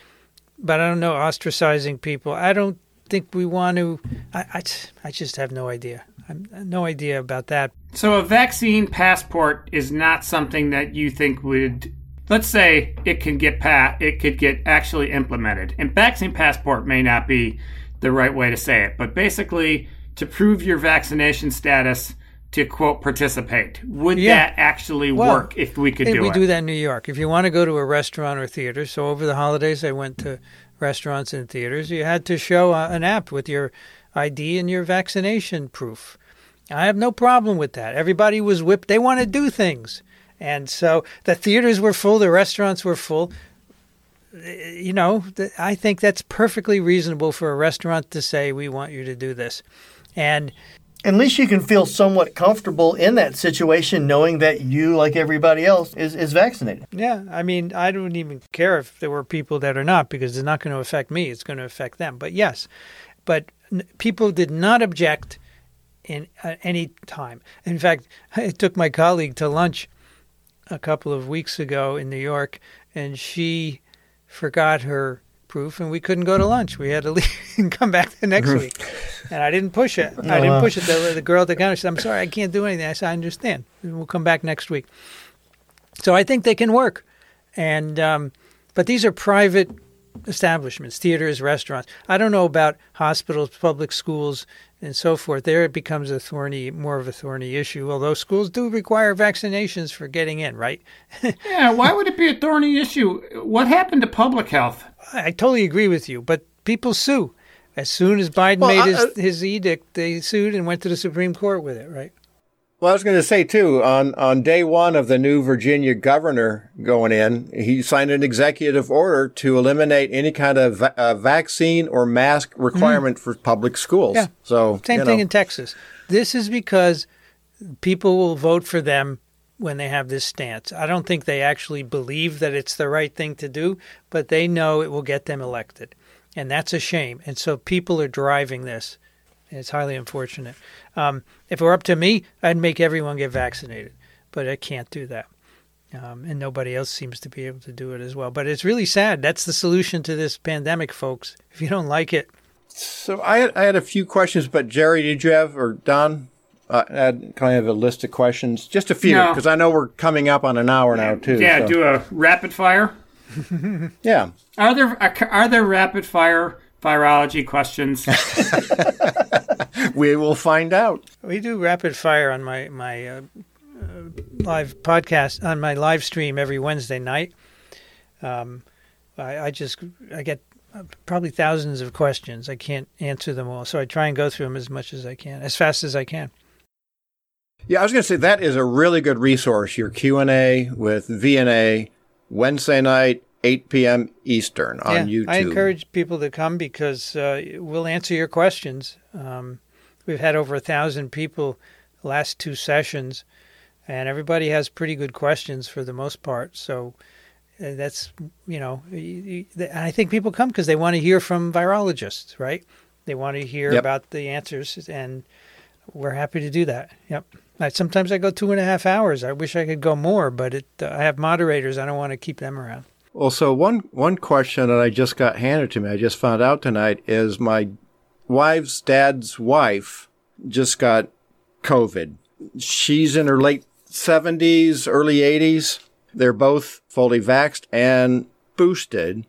But I don't know ostracizing people. I don't think we want to. I, I, I just have no idea. I'm no idea about that. So a vaccine passport is not something that you think would let's say it can get pa- it could get actually implemented. And vaccine passport may not be the right way to say it, but basically to prove your vaccination status to quote participate. Would Yeah. that actually Well, work if we could do we it? do that in New York. If you want to go to a restaurant or theater, so over the holidays I went to restaurants and theaters. You had to show uh, an app with your ID and your vaccination proof. I have no problem with that. Everybody was whipped. They want to do things, and so the theaters were full. The restaurants were full. You know, I think that's perfectly reasonable for a restaurant to say, "We want you to do this," and At least you can feel somewhat comfortable in that situation knowing that you, like everybody else, is, is vaccinated. Yeah, I mean, I don't even care if there were people that are not because it's not going to affect me. It's going to affect them. But yes, but people did not object in at any time. In fact, I took my colleague to lunch a couple of weeks ago in New York, and she forgot her proof, and we couldn't go to lunch. We had to leave and come back the next week. And I didn't push it. I didn't push it. The, the girl at the counter said, "I'm sorry, I can't do anything." I said, "I understand. We'll come back next week." So I think they can work, and um, but these are private establishments, theaters, restaurants. I don't know about hospitals, public schools, and so forth. There it becomes a thorny, more of a thorny issue. Although schools do require vaccinations for getting in, right? yeah, why would it be a thorny issue? What happened to public health? I totally agree with you, but people sue. As soon as Biden Well, made I- his, his edict, they sued and went to the Supreme Court with it, right? Well, I was going to say too, on, on day one of the new Virginia governor going in, he signed an executive order to eliminate any kind of va- uh, vaccine or mask requirement for public schools. Yeah. So Same you thing know. in Texas. This is because people will vote for them when they have this stance. I don't think they actually believe that it's the right thing to do, but they know it will get them elected. And that's a shame. And so people are driving this. It's highly unfortunate. Um, if it were up to me, I'd make everyone get vaccinated, but I can't do that. Um, and nobody else seems to be able to do it as well. But it's really sad. That's the solution to this pandemic, folks. If you don't like it, So I I had a few questions, but Jerry, did you have or Don? Uh, I had kind of a list of questions, just a few, No. because I know we're coming up on an hour now too. Yeah, so- do a rapid fire. yeah. Are there are there rapid fire virology questions? We will find out. We do rapid fire on my my uh, uh, live podcast on my live stream every Wednesday night. Um, I, I just I get uh, probably thousands of questions. I can't answer them all, so I try and go through them as much as I can, as fast as I can. Yeah, I was going to say that is a really good resource. Your Q and A with VNA Wednesday night, 8 p.m. Eastern on yeah, YouTube. I encourage people to come because uh, we'll answer your questions. Um, we've had over a thousand people last two sessions, and everybody has pretty good questions for the most part. So uh, that's you know, I think people come because they want to hear from virologists, right? They want to hear Yep. about the answers, and we're happy to do that. Yep. I, sometimes I go two and a half hours. I wish I could go more, but it, uh, I have moderators. I don't want to keep them around. Well, so one one question that I just got handed to me, I just found out tonight, is my wife's dad's wife just got COVID. She's in her late seventies, early eighties. They're both fully vaxxed and boosted.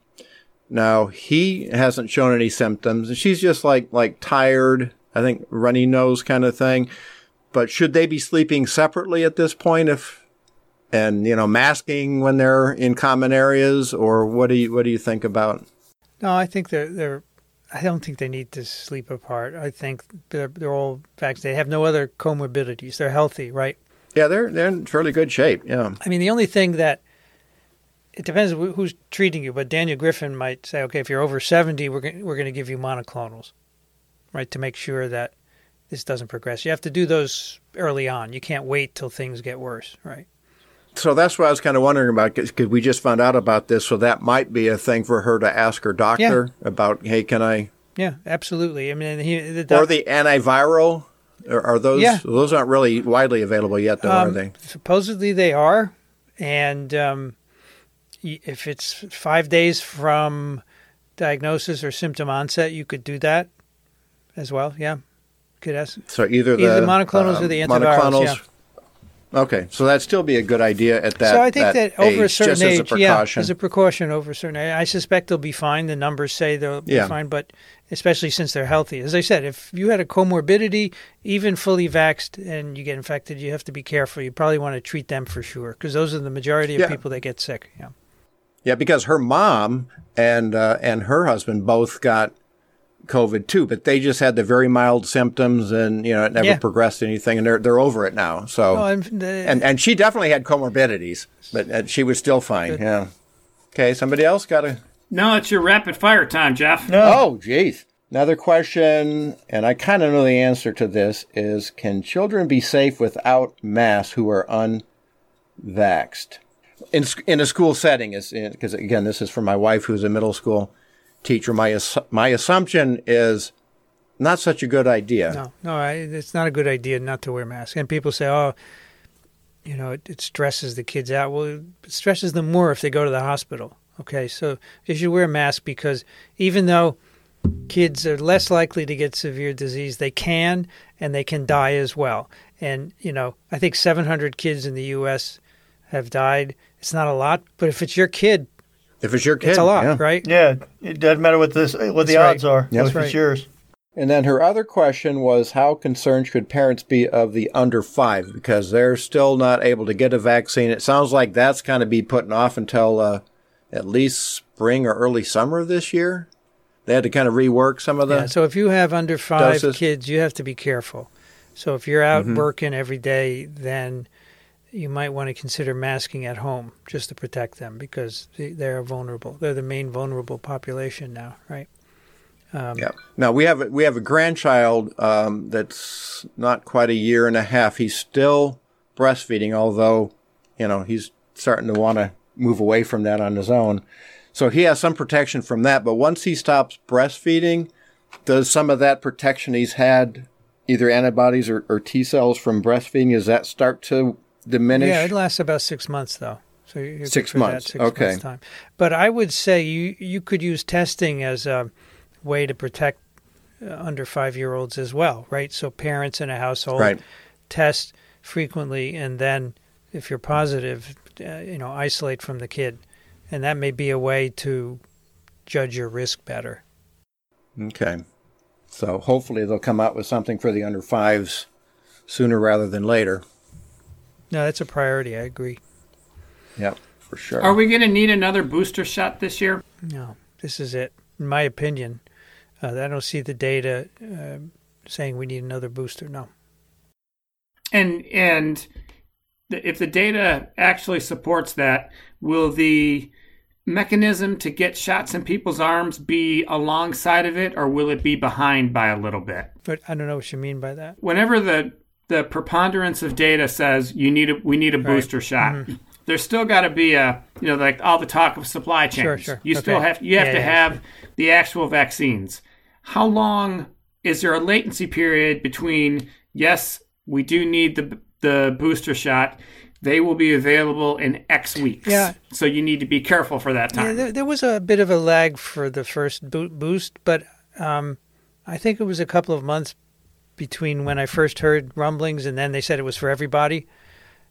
Now he hasn't shown any symptoms, and she's just like like tired. I think runny nose kind of thing. But should they be sleeping separately at this point? If and you know masking when they're in common areas, or what do you what do you think about? No, I think they're they're. I don't think they need to sleep apart. I think they're they're all vaccinated. They have no other comorbidities. They're healthy, right? Yeah, they're they're in fairly good shape. Yeah, I mean, the only thing that it depends who's treating you, but Daniel Griffin might say, okay, if you're over seventy, we're going we're going to give you monoclonals, right, to make sure that this doesn't progress. You have to do those early on. You can't wait till things get worse, right? so that's what I was kind of wondering about because we just found out about this, so that might be a thing for her to ask her doctor about. Hey, can I Yeah, absolutely. I mean, he, the or the antiviral? Are, are those Yeah. those aren't really widely available yet, though, are Um, they? Supposedly they are, and um, if it's five days from diagnosis or symptom onset, you could do that as well. Yeah, could ask So either the, either the monoclonals or um, the antivirals. monoclonals- Yeah. Okay, so that'd still be a good idea at that. so I think that, over a certain age, as a yeah, precaution. as a precaution over a certain age, I suspect they'll be fine. The numbers say they'll Yeah. be fine, but especially since they're healthy. As I said, if you had a comorbidity, even fully vaxxed, and you get infected, you have to be careful. You probably want to treat them for sure, because those are the majority of Yeah. people that get sick. Yeah. Yeah, because her mom and uh, and her husband both got COVID too, but they just had the very mild symptoms, and you know it never Yeah. progressed anything, and they're they're over it now. So Oh, and the, and and she definitely had comorbidities, but uh, she was still fine. Good. Yeah. Okay, somebody else got a. no, it's your rapid fire time, Jeff. No. Oh, jeez. Another question, and I kind of know the answer to this: is can children be safe without masks who are unvaxxed in in a school setting? Is because again, this is for my wife who's in middle school teacher. My my assumption is not such a good idea. No, no, I, it's not a good idea not to wear masks. And people say, "Oh, you know, it, it stresses the kids out." Well, it stresses them more if they go to the hospital. Okay, so you should wear a mask because even though kids are less likely to get severe disease, they can and they can die as well. And you know, I think 700 kids in the U.S. have died. It's not a lot, but if it's your kid, If it's your kid, it's a lot, yeah. right? Yeah, it doesn't matter what this what the right. odds are. Yep. if That's it's right. yours. And then her other question was how concerned should parents be of the under five because they're still not able to get a vaccine. It sounds like that's kind of be putting off until uh, at least spring or early summer of this year. They had to kind of rework some of the. Yeah, so if you have under five doses. kids, you have to be careful. So if you're out working every day, then you might want to consider masking at home just to protect them because they, they're vulnerable. They're the main vulnerable population now, right? Um, Yeah. Now we have a, we have a grandchild um, that's not quite a year and a half. He's still breastfeeding, although you know he's starting to want to move away from that on his own. So he has some protection from that. But once he stops breastfeeding, does some of that protection he's had, either antibodies or, or T cells from breastfeeding, does that start to diminish? Yeah, it lasts about six months though. So you're Six months, six okay. months time. But I would say you you could use testing as a way to protect uh, under five year olds as well, right? So parents in a household Right. test frequently, and then if you're positive, uh, you know, isolate from the kid, and that may be a way to judge your risk better. Okay. So hopefully they'll come out with something for the under fives sooner rather than later. No, that's a priority. I agree. Yeah, for sure. Are we going to need another booster shot this year? No, this is it. In my opinion, uh, I don't see the data uh, saying we need another booster. No. And and if the data actually supports that, will the mechanism to get shots in people's arms be alongside of it, or will it be behind by a little bit? But I don't know what you mean by that. Whenever the the preponderance of data says you need a we need a booster shot, there's still got to be a you know like all the talk of supply chains. Sure, sure. You still have you have Yeah, to yeah, have the actual vaccines. How long is there a latency period between yes, we do need the the booster shot. They will be available in X weeks. Yeah. So you need to be careful for that Yeah, time. there, there was a bit of a lag for the first boost, but um, I think it was a couple of months between when I first heard rumblings and then they said it was for everybody,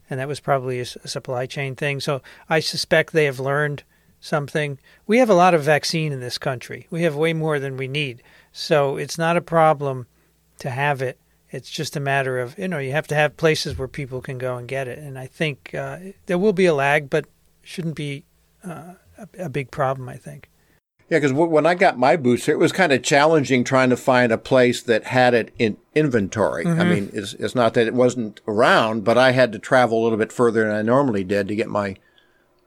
and that was probably a supply chain thing. So I suspect they have learned something. We have a lot of vaccine in this country. We have way more than we need, so it's not a problem to have it. It's just a matter of you know you have to have places where people can go and get it, and I think uh, there will be a lag, but shouldn't be uh, a, a big problem. I think. Yeah, because when I got my booster, it was kind of challenging trying to find a place that had it in inventory. I mm-hmm. mean, it's, it's not that it wasn't around, but I had to travel a little bit further than I normally did to get my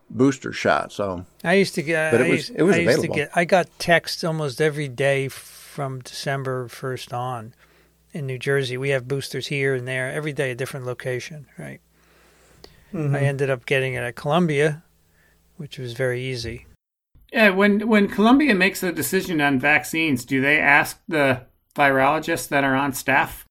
booster shot. So, I used to get. But it I was- used, it was I available. get. I got texts almost every day from December first on. In New Jersey, we have boosters here and there every day, a different location. Right. I mm-hmm. ended up getting it at Columbia, which was very easy. Yeah, when when Columbia makes a decision on vaccines, do they ask the virologists that are on staff?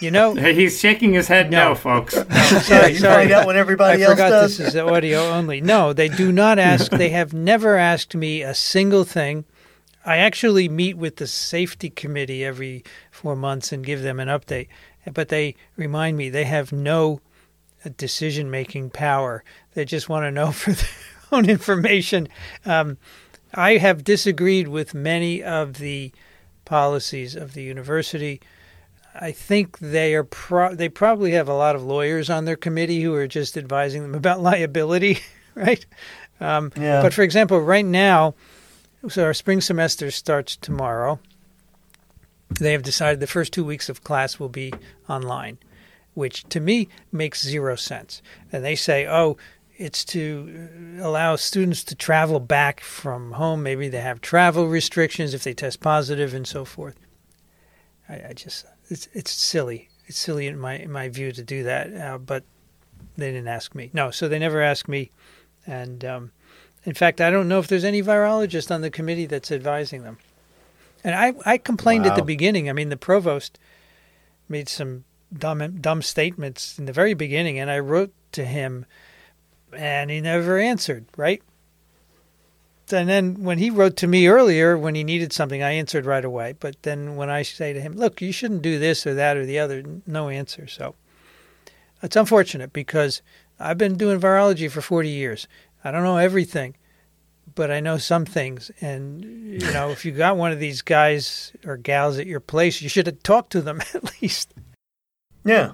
You know, He's shaking his head no, No. folks. Yeah, sorry, you sorry. find out when I everybody else forgot does. this is audio only. No, they do not ask. They have never asked me a single thing. I actually meet with the safety committee every four months and give them an update, but they remind me they have no decision making power. They just want to know for their own information. Um, I have disagreed with many of the policies of the university. I think they are pro- they probably have a lot of lawyers on their committee who are just advising them about liability, right? Um, Yeah. But for example, right now, so our spring semester starts tomorrow. They have decided the first two weeks of class will be online, which to me makes zero sense. And they say, oh, it's to uh, allow students to travel back from home. Maybe they have travel restrictions if they test positive and so forth. I, I just it's it's silly. It's silly in my in my view to do that. Uh, but they didn't ask me. No, so they never asked me. And um, in fact, I don't know if there's any virologist on the committee that's advising them. And I I complained at the beginning. I mean, the provost made some dumb dumb statements in the very beginning, and I wrote to him, and he never answered. Right. And then when he wrote to me earlier, when he needed something, I answered right away. But then when I say to him, "Look, you shouldn't do this or that or the other," no answer. So it's unfortunate because I've been doing virology for 40 years. I don't know everything, but I know some things. And you know, if you got one of these guys or gals at your place, you should have talked to them at least. Yeah.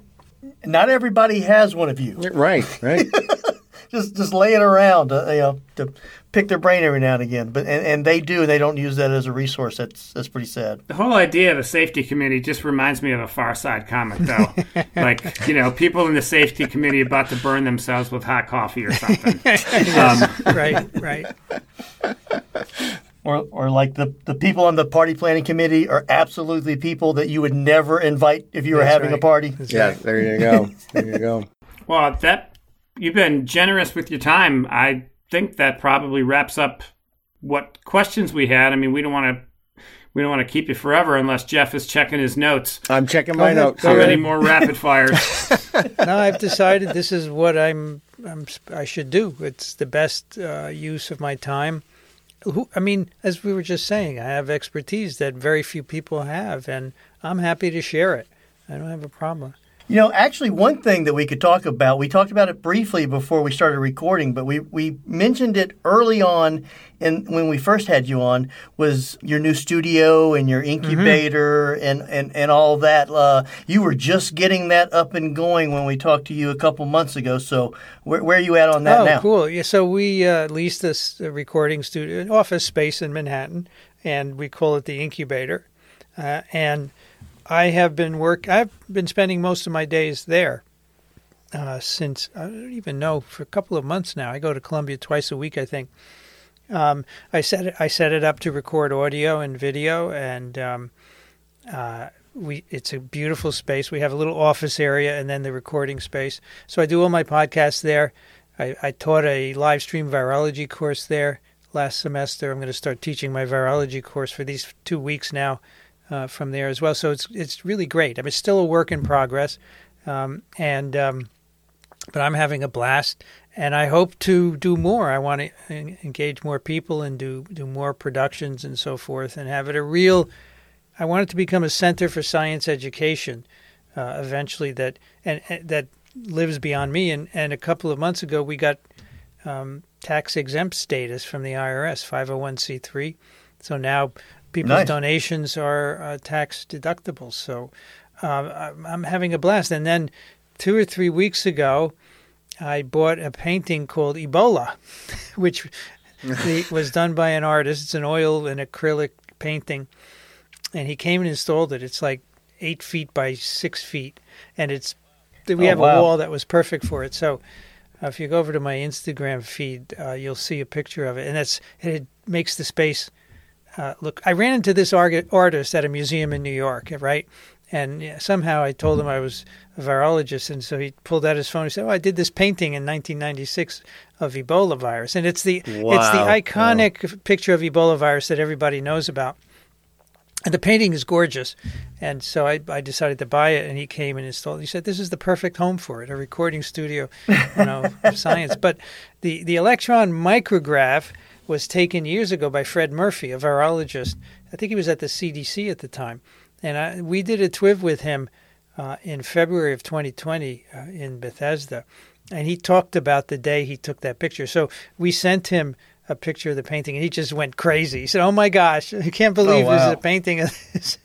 Not everybody has one of you. right, right. just just laying around, uh, you know, to pick their brain every now and again. But and, and they do, they don't use that as a resource. That's that's pretty sad. The whole idea of a safety committee just reminds me of a Far Side comic, though. like you know, people in the safety committee about to burn themselves with hot coffee or something. um, right, right. Or, or like the, the people on the party planning committee are absolutely people that you would never invite if you were That's having a party. That's Yeah, right. there you go. There you go. Well, that you've been generous with your time. I think that probably wraps up what questions we had. I mean, we don't want to we don't want to keep you forever unless Jeff is checking his notes. I'm checking my ahead. notes. How Go many more rapid fires? no, I've decided this is what I'm, I'm I should do. It's the best uh, use of my time. Who, I mean, as we were just saying, I have expertise that very few people have, and I'm happy to share it. I don't have a problem. You know, actually, one thing that we could talk about, we talked about it briefly before we started recording, but we, we mentioned it early on in, when we first had you on, was your new studio and your incubator and, and, and all that. Uh, you were just getting that up and going when we talked to you a couple months ago. So, where, where are you at on that oh, now? cool! Yeah, so we uh, leased this recording studio, office space in Manhattan, and we call it the incubator. Uh, and I have been work. I've been spending most of my days there uh, since I don't even know for a couple of months now. I go to Columbia twice a week, I think. Um, I set it. I set it up to record audio and video, and um, uh, we. It's a beautiful space. We have a little office area, and then the recording space. So I do all my podcasts there. I, I taught a live stream virology course there last semester. I'm going to start teaching my virology course for these two weeks now uh, from there as well. So it's it's really great. I mean, it's still a work in progress, um, and um, but I'm having a blast, and I hope to do more. I want to en- engage more people and do do more productions and so forth, and have it a real. I want it to become a center for science education, uh, eventually. That and, and that lives beyond me. And and a couple of months ago, we got um, tax exempt status from the IRS, 501c3. So now people's Nice. donations are uh, tax deductible. So uh, I'm- having a blast. And then two or three weeks ago, I bought a painting called Ebola, which was done by an artist. It's an oil and acrylic painting, and he came and installed it. It's like eight feet by six feet, and it's we Oh, have wow. a wall that was perfect for it. So uh, if you go over to my Instagram feed, uh, you'll see a picture of it, and it's it makes the space uh, look. I ran into this artist at a museum in New York, right? And yeah, somehow I told him I was a virologist, and so he pulled out his phone. He said, "Oh, I did this painting in 1996 of Ebola virus, and it's the it's the Wow. iconic picture of Ebola virus that everybody knows about." And the painting is gorgeous, and so I, I decided to buy it. And he came and installed. it. He said, "This is the perfect home for it—a recording studio, you know, of science." But the the electron micrograph was taken years ago by Fred Murphy, a virologist. I think he was at the CDC at the time, and I, we did a TWiV with him uh, in February of 2020 uh, in Bethesda, and he talked about the day he took that picture. So we sent him a picture of the painting, and he just went crazy. He said, "Oh my gosh, I can't believe wow. there's a painting of this."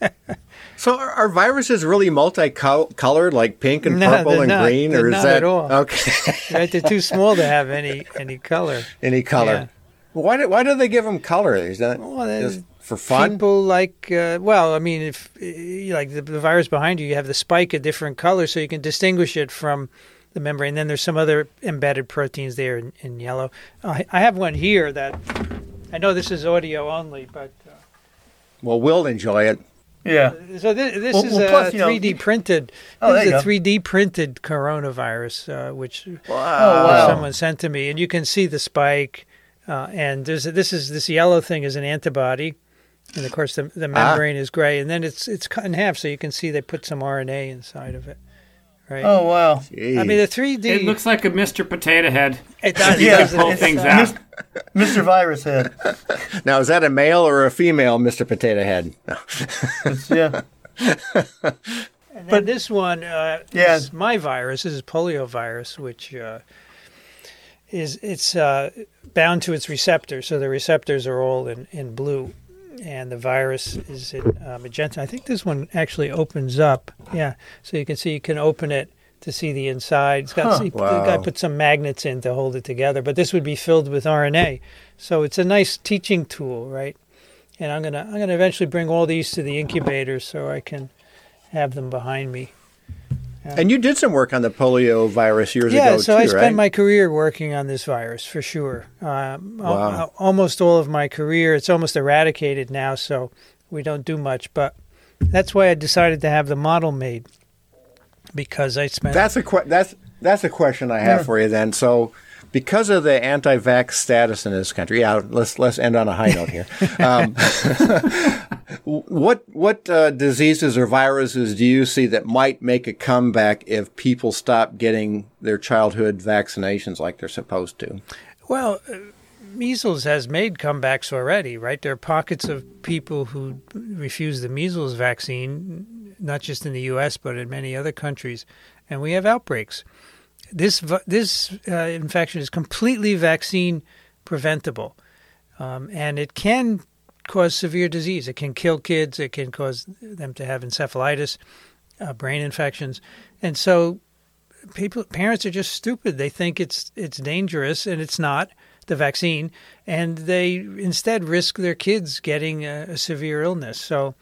So are, are viruses really multicolored, like pink and No, purple they're and not. green, They're or is not that at all. okay? right? They're too small to have any any color. Any color? Yeah. Why do, why do they give them color? Is that Well, just for fun? People like, uh, well, I mean, if uh, like the, the virus behind you, you have the spike a different color, so you can distinguish it from the membrane. Then there's some other embedded proteins there in, in yellow. I, I have one here that I know this is audio only, but uh, well, we'll enjoy it. Yeah. so this, this Well- is well, a plus, you know, 3D printed. Oh, this is you a 3D printed coronavirus, uh, which Oh, wow. someone sent to me, and you can see the spike. Uh, and there's a, this is this yellow thing is an antibody, and of course the the membrane is gray, and then it's it's cut in half, so you can see they put some RNA inside of it. Right. Oh, wow. Jeez. I mean the 3D. It looks like a Mr. Potato Head. it does, You Yeah, can pull it's, things uh, out. Mr. Virus Head. now, is that a male or a female, Mr. Potato Head? No. Yeah. And then this one uh, Yeah. is my virus. This is polio virus, which uh, is it's uh, bound to its receptor. So the receptors are all in, in blue, and the virus is in uh, magenta. I think this one actually opens up. Yeah, so you can see you can open it to see the inside. It's got Huh. the guy put some magnets in to hold it together, but this would be filled with RNA. So it's a nice teaching tool, right? And I'm gonna I'm gonna eventually bring all these to the incubator so I can have them behind me. And you did some work on the polio virus years ago, too. yeah, so too, I spent right? my career working on this virus for sure. Um, Wow. al- almost all of my career. It's almost eradicated now, so we don't do much. But that's why I decided to have the model made because I spent. That's a que- that's that's a question I have for you then. So, because of the anti-vax status in this country, yeah, let's let's end on a high note here. Um, what what uh, diseases or viruses do you see that might make a comeback if people stop getting their childhood vaccinations like they're supposed to? Well, uh, measles has made comebacks already, right? There are pockets of people who refuse the measles vaccine, not just in the U.S. but in many other countries, and we have outbreaks. This this uh, infection is completely vaccine preventable, um, and it can cause severe disease. It can kill kids. It can cause them to have encephalitis, uh, brain infections, and so people parents are just stupid. They think it's it's dangerous and it's not the vaccine, and they instead risk their kids getting a, a severe illness. So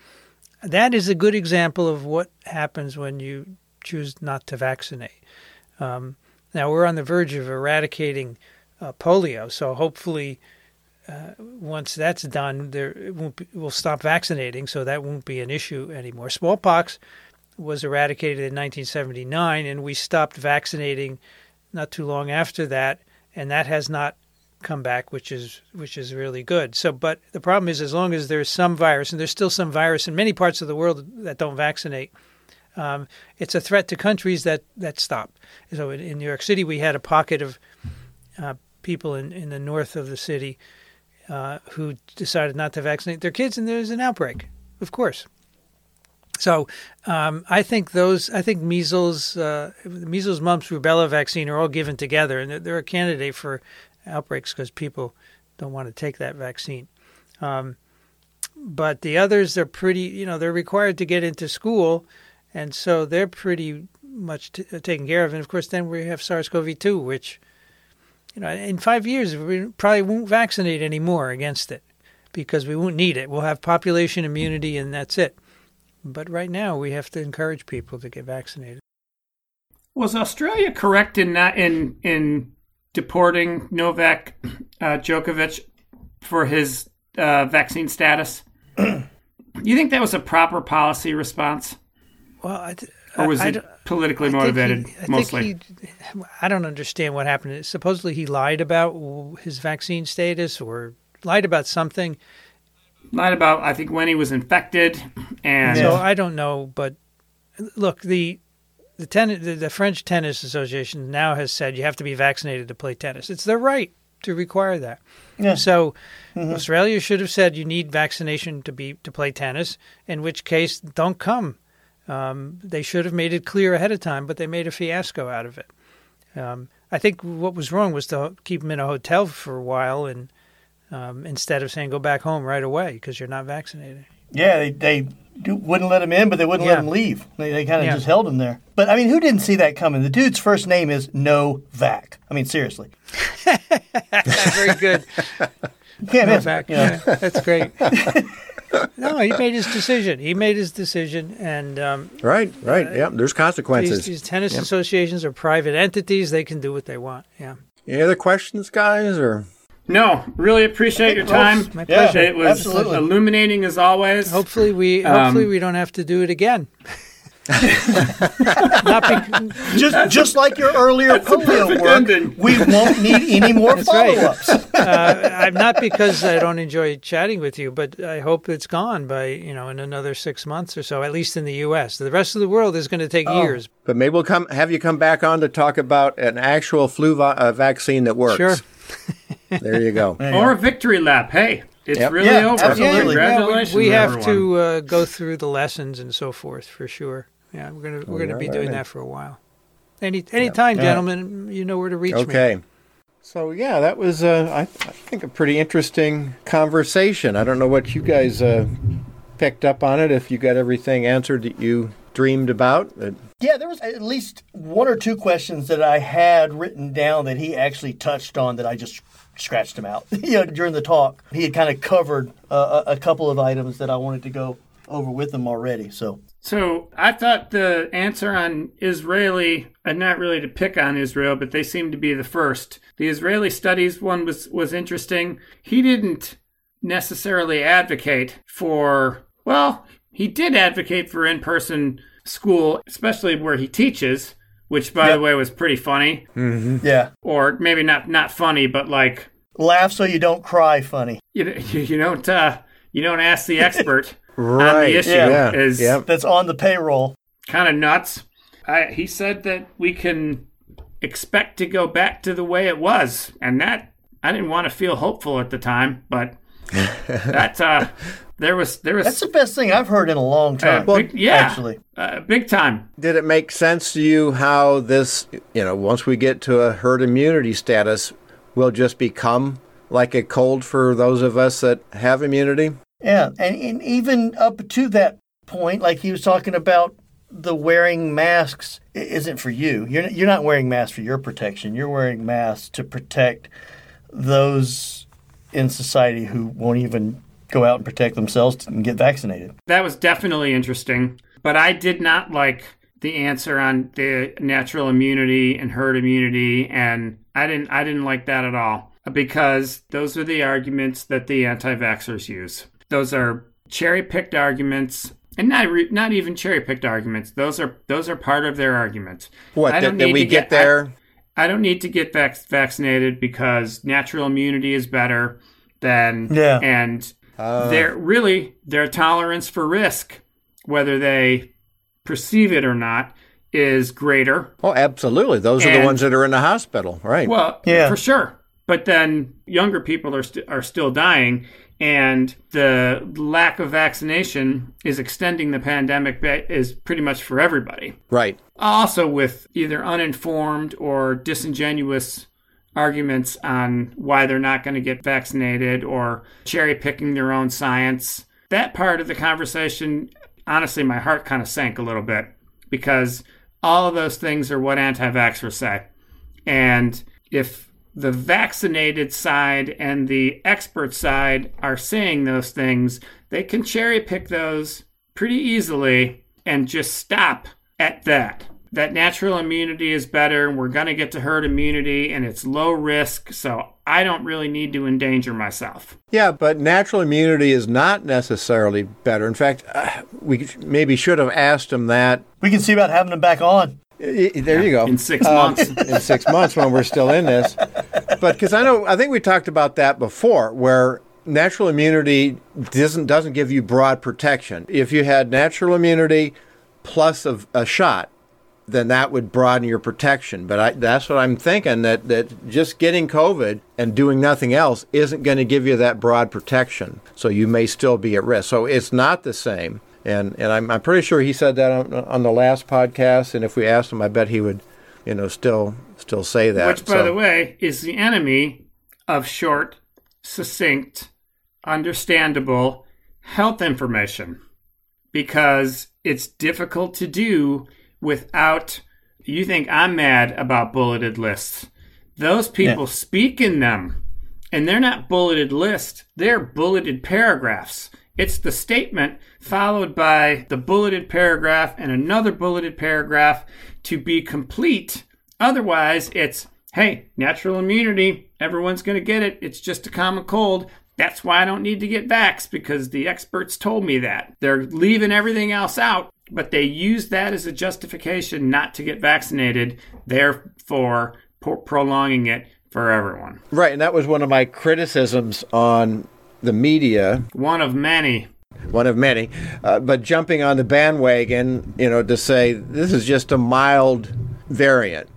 that is a good example of what happens when you choose not to vaccinate. Um, now we're on the verge of eradicating uh, polio, so hopefully. Uh, once that's done, there be, we'll stop vaccinating, so that won't be an issue anymore. Smallpox was eradicated in 1979, and we stopped vaccinating not too long after that, and that has not come back, which is which is really good. So, but the problem is, as long as there's some virus, and there's still some virus in many parts of the world that don't vaccinate, um, it's a threat to countries that that stop. So, in, in New York City, we had a pocket of uh, people in in the north of the city uh, who decided not to vaccinate their kids, and there's an outbreak. Of course. So um, I think those, I think measles, uh, measles, mumps, rubella vaccine are all given together, and they're, they're a candidate for outbreaks because people don't want to take that vaccine. Um, but the others are pretty, you know, they're required to get into school, and so they're pretty much t- taken care of. And of course, then we have SARS-CoV-2, which, you know, in five years we probably won't vaccinate anymore against it because we won't need it. We'll have population immunity, and that's it. But right now, we have to encourage people to get vaccinated. Was Australia correct in not in in deporting Novak uh, Djokovic for his uh, vaccine status? Do you think that was a proper policy response, Well, I, th- or was I- I it don't- politically I think motivated he- I mostly? Think he, I don't understand what happened. Supposedly, he lied about his vaccine status or lied about something. Lied about I think when he was infected, and So I don't know, but look, the the, ten, the the French Tennis Association now has said you have to be vaccinated to play tennis. It's their right to require that. Yeah. So mm-hmm. Australia should have said you need vaccination to be to play tennis. In which case, don't come. Um, they should have made it clear ahead of time, but they made a fiasco out of it. Um, I think what was wrong was to keep him in a hotel for a while and um, instead of saying go back home right away because you're not vaccinated. Yeah, they, they do, wouldn't let him in, but they wouldn't let him leave. They, they kind of Yeah. just held him there. But I mean, who didn't see that coming? The dude's first name is Novak. I mean, seriously, Very good. you can't miss. Novak. You know? Yeah, that's great. no, he made his decision. He made his decision, and um, Right, right. yeah, there's consequences. these tennis associations are private entities. They can do what they want. Yeah, Any other questions, guys? Or no, really appreciate your time. my Yeah. It was Absolutely. illuminating as always. Hopefully, we Um, hopefully we don't have to do it again. Not be, just just like your earlier polio perfect work, ending. we won't need any more follow right. ups. uh, I'm not because I don't enjoy chatting with you, but I hope it's gone by you know in another six months or so, at least in the U.S. The rest of the world is going to take Oh. years. but maybe we'll come have you come back on to talk about an actual flu vi- uh, vaccine that works. Sure. There you go. or a victory lap. Hey, it's Yep. really Yeah, over. absolutely. Yeah, Congratulations, we, we have everyone. to uh, go through the lessons and so forth for sure. Yeah, we're gonna we're gonna be All doing right. that for a while. Any any time, Yeah. gentlemen, you know where to reach me. Okay. So yeah, that was uh, I, I think a pretty interesting conversation. I don't know what you guys uh, picked up on it. If you got everything answered that you dreamed about? That- Yeah, there was at least one or two questions that I had written down that he actually touched on that I just scratched him out. you know, during the talk, he had kind of covered uh, a a couple of items that I wanted to go over with him already. So So I thought the answer on Israeli, and not really to pick on Israel, but they seem to be the first. The Israeli studies one was was interesting. He didn't necessarily advocate for well, he did advocate for in-person school, especially where he teaches, which by Yep. the way was pretty funny, yeah, or maybe not not funny, but like laugh so you don't cry. Funny. you you don't uh, you don't ask the expert on Right, the issue yeah, is yep. That's on the payroll. kind of nuts. I, he said that we can expect to go back to the way it was, and that I didn't want to feel hopeful at the time, but that uh, there was there was That's the best thing I've heard in a long uh, time. big, yeah, actually. uh, big time. Did it make sense to you how this, you know, once we get to a herd immunity status, will just become like a cold for those of us that have immunity? Yeah, and, and even up to that point, like he was talking about, the wearing masks isn't for you. You're you're not wearing masks for your protection. You're wearing masks to protect those in society who won't even go out and protect themselves and get vaccinated. That was definitely interesting, but I did not like the answer on the natural immunity and herd immunity, and I didn't I didn't like that at all because those are the arguments that the anti-vaxxers use. Those are cherry-picked arguments. And not re- not even cherry picked arguments. Those are those are part of their arguments. What, I that, that we to get there? I don't need to get vac- vaccinated because natural immunity is better than Yeah. and uh. their really their tolerance for risk, whether they perceive it or not, is greater. oh, absolutely. Those are the ones that are in the hospital, right? Well, Yeah. for sure. But then younger people are st- are still dying, and the lack of vaccination is extending the pandemic. Is pretty much for everybody. right. also with either uninformed or disingenuous arguments on why they're not going to get vaccinated or cherry picking their own science. That part of the conversation, honestly, my heart kind of sank a little bit because all of those things are what anti vaxxers say. And if the vaccinated side and the expert side are saying those things, they can cherry pick those pretty easily and just stop at that. That natural immunity is better, and we're going to get to herd immunity, and it's low risk, so I don't really need to endanger myself. Yeah, but natural immunity is not necessarily better. In fact, uh, we maybe should have asked him that. We can see about having them back on. There you go. In six Um, months. in six months when we're still in this. But because I know, I think we talked about that before, where natural immunity doesn't doesn't give you broad protection. If you had natural immunity plus a, a shot, then that would broaden your protection. But I, that's what I'm thinking that that just getting COVID and doing nothing else isn't going to give you that broad protection. So you may still be at risk. So it's not the same. And and I'm, I'm pretty sure he said that on, on the last podcast. And if we asked him, I bet he would, you know, still still say that. Which, by So- the way, is the enemy of short, succinct, understandable health information because it's difficult to do without. You think I'm mad about bulleted lists. Those people speak in them, and they're not bulleted lists, they're bulleted paragraphs. It's the statement followed by the bulleted paragraph and another bulleted paragraph to be complete. Otherwise, it's hey, natural immunity, everyone's going to get it. It's just a common cold. That's why I don't need to get vaxxed because the experts told me that. They're leaving everything else out, but they use that as a justification not to get vaccinated, therefore pro- prolonging it for everyone. right, and that was one of my criticisms on the media One of many. one of many, uh, but jumping on the bandwagon, you know, to say this is just a mild variant,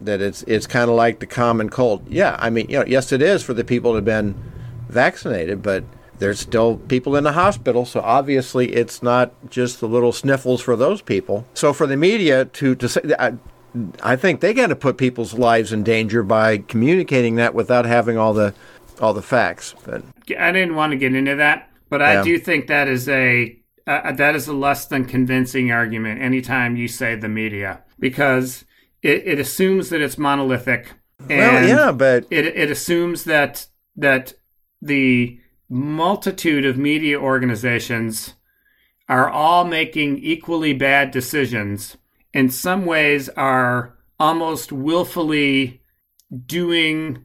that it's it's kind of like the common cold. Yeah, I mean, you know, yes, it is for the people that have been vaccinated, but there's still people in the hospital, so obviously it's not just the little sniffles for those people. So for the media to to say, I, I think they got to put people's lives in danger by communicating that without having all the all the facts. But I didn't want to get into that, but I Yeah. do think that is a uh, that is a less than convincing argument anytime you say the media because it, it assumes that it's monolithic. well, yeah, but it it assumes that that the multitude of media organizations are all making equally bad decisions in some ways are almost willfully doing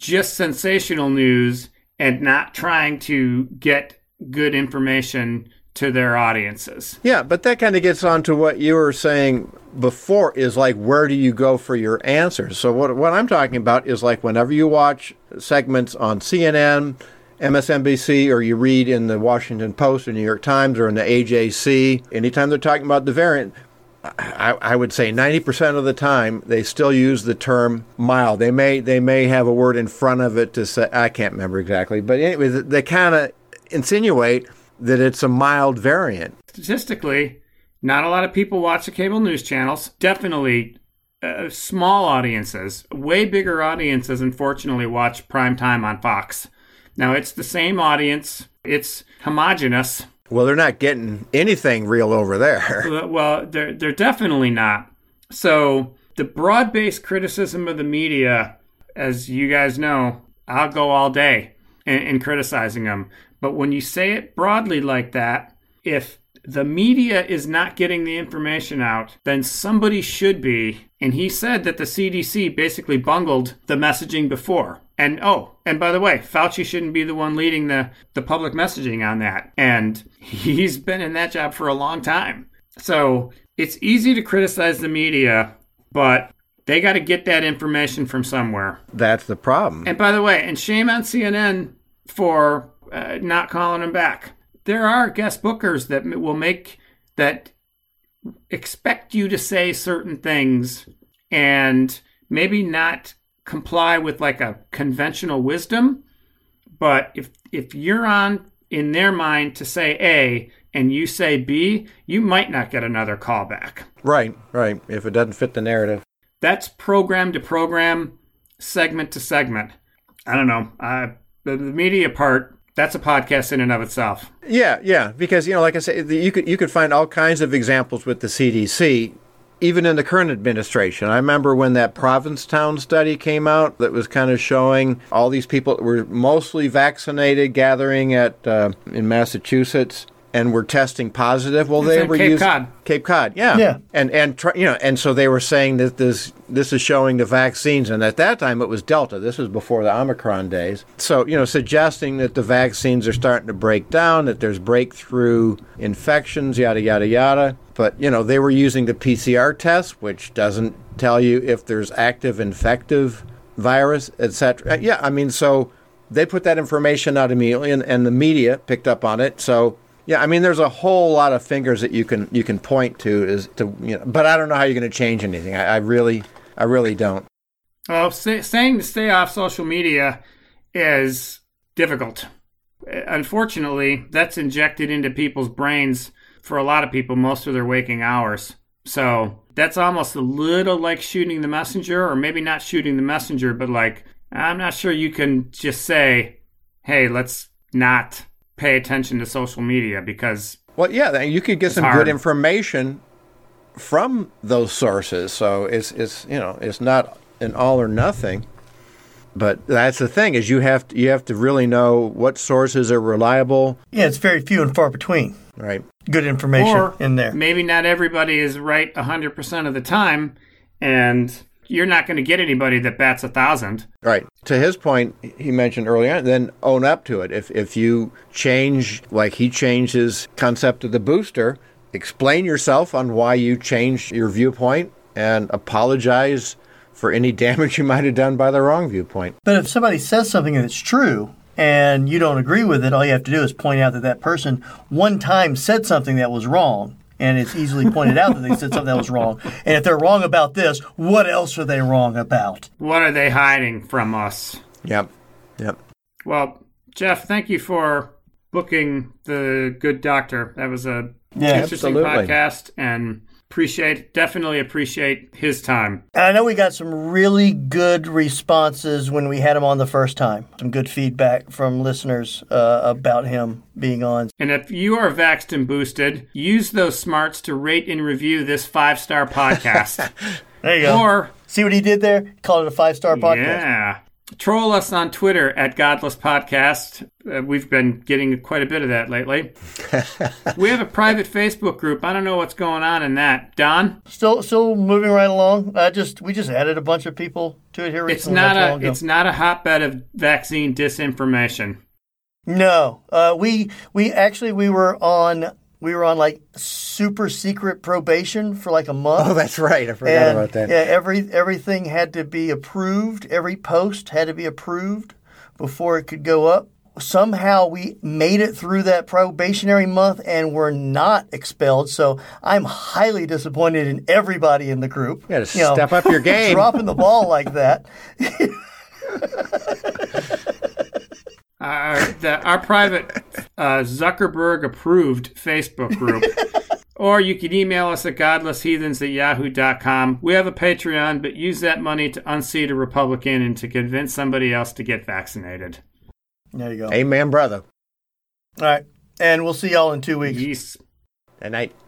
just sensational news and not trying to get good information to their audiences. Yeah, but that kind of gets on to what you were saying before is like where do you go for your answers? So what what I'm talking about is like whenever you watch segments on CNN, MSNBC, or you read in the Washington Post or New York Times or in the AJC, anytime they're talking about the variant, I, I would say 90% of the time they still use the term mild. They may they may have a word in front of it to say I can't remember exactly, but anyway, they kind of insinuate that it's a mild variant. Statistically, not a lot of people watch the cable news channels. Definitely uh, small audiences, way bigger audiences, unfortunately, watch prime time on Fox. Now, it's the same audience, it's homogenous. Well, they're not getting anything real over there. Well, they're, they're definitely not. So, the broad based criticism of the media, as you guys know, I'll go all day in, in criticizing them. But when you say it broadly like that, if the media is not getting the information out, then somebody should be. And he said that the CDC basically bungled the messaging before. And oh, and by the way, Fauci shouldn't be the one leading the, the public messaging on that. And he's been in that job for a long time. So it's easy to criticize the media, but they got to get that information from somewhere. That's the problem. And by the way, and shame on CNN for uh, not calling him back. There are guest bookers that will make that expect you to say certain things and maybe not comply with like a conventional wisdom. But if if you're on in their mind to say A and you say B, you might not get another callback. Right, right. If it doesn't fit the narrative. That's program to program, segment to segment. I don't know. Uh, the, the media part that's a podcast in and of itself. Yeah, yeah, because you know, like I said, you could you could find all kinds of examples with the CDC, even in the current administration. I remember when that Provincetown study came out that was kind of showing all these people that were mostly vaccinated gathering at uh, in Massachusetts and were testing positive. Well, It's they were Cape using Cod. Cape Cod, yeah, Yeah. and and tr- you know, and so they were saying that this this is showing the vaccines, and at that time it was Delta. This was before the Omicron days. So you know, suggesting that the vaccines are starting to break down, that there's breakthrough infections, yada yada yada. But you know, they were using the PCR test, which doesn't tell you if there's active infective virus, etc. Uh, yeah, I mean, so they put that information out immediately, and, and the media picked up on it. So yeah, I mean, there's a whole lot of fingers that you can you can point to is to you know, but I don't know how you're going to change anything. I, I really, I really don't. Well, say, saying to stay off social media is difficult. Uh, unfortunately, that's injected into people's brains for a lot of people most of their waking hours. So that's almost a little like shooting the messenger, or maybe not shooting the messenger, but like, I'm not sure you can just say, hey, let's not pay attention to social media because Well, yeah, you could get some hard. good information from those sources. So it's it's you know it's not an all or nothing. But that's the thing is you have to, you have to really know what sources are reliable, Yeah, it's very few and far between. Right? Good information or in there. maybe not everybody is right 100% of the time, and you're not going to get anybody that bats a thousand. Right. To his point, he mentioned earlier, then own up to it. If if you change, like he changed his concept of the booster, explain yourself on why you changed your viewpoint and apologize for any damage you might have done by the wrong viewpoint. But if somebody says something and it's true and you don't agree with it, all you have to do is point out that that person one time said something that was wrong. And it's easily pointed out that they said something that was wrong. And if they're wrong about this, what else are they wrong about? What are they hiding from us? Yep. Yep. Well, Jeff, thank you for booking the Good Doctor. That was a Yeah, interesting absolutely. podcast, and appreciate, definitely appreciate his time. And I know we got some really good responses when we had him on the first time. Some good feedback from listeners uh, about him being on. And if you are vaxxed and boosted, use those smarts to rate and review this five star podcast. There you go. or, See what he did there? Called it a five star podcast. yeah. Troll us on Twitter at Godless Podcast. Uh, we've been getting quite a bit of that lately. we have a private Facebook group. I don't know what's going on in that. Don? Still, still moving right along. I just we just added a bunch of people to it here It's recently. not not a it's not a hotbed of vaccine disinformation. No, uh, we we actually we were on we were on like super secret probation for like a month. Oh, that's right. I forgot and about that. yeah, every everything had to be approved. Every post had to be approved before it could go up. Somehow we made it through that probationary month and were not expelled. So I'm highly disappointed in everybody in the group. You got to step up your game. Dropping the ball like that. Our, the, our private uh, Zuckerberg approved Facebook group. or you can email us at godlessheathens at yahoo.com. We have a Patreon, but use that money to unseat a Republican and to convince somebody else to get vaccinated. There you go. Amen, brother. All right. And we'll see y'all in two weeks. Peace. Good night.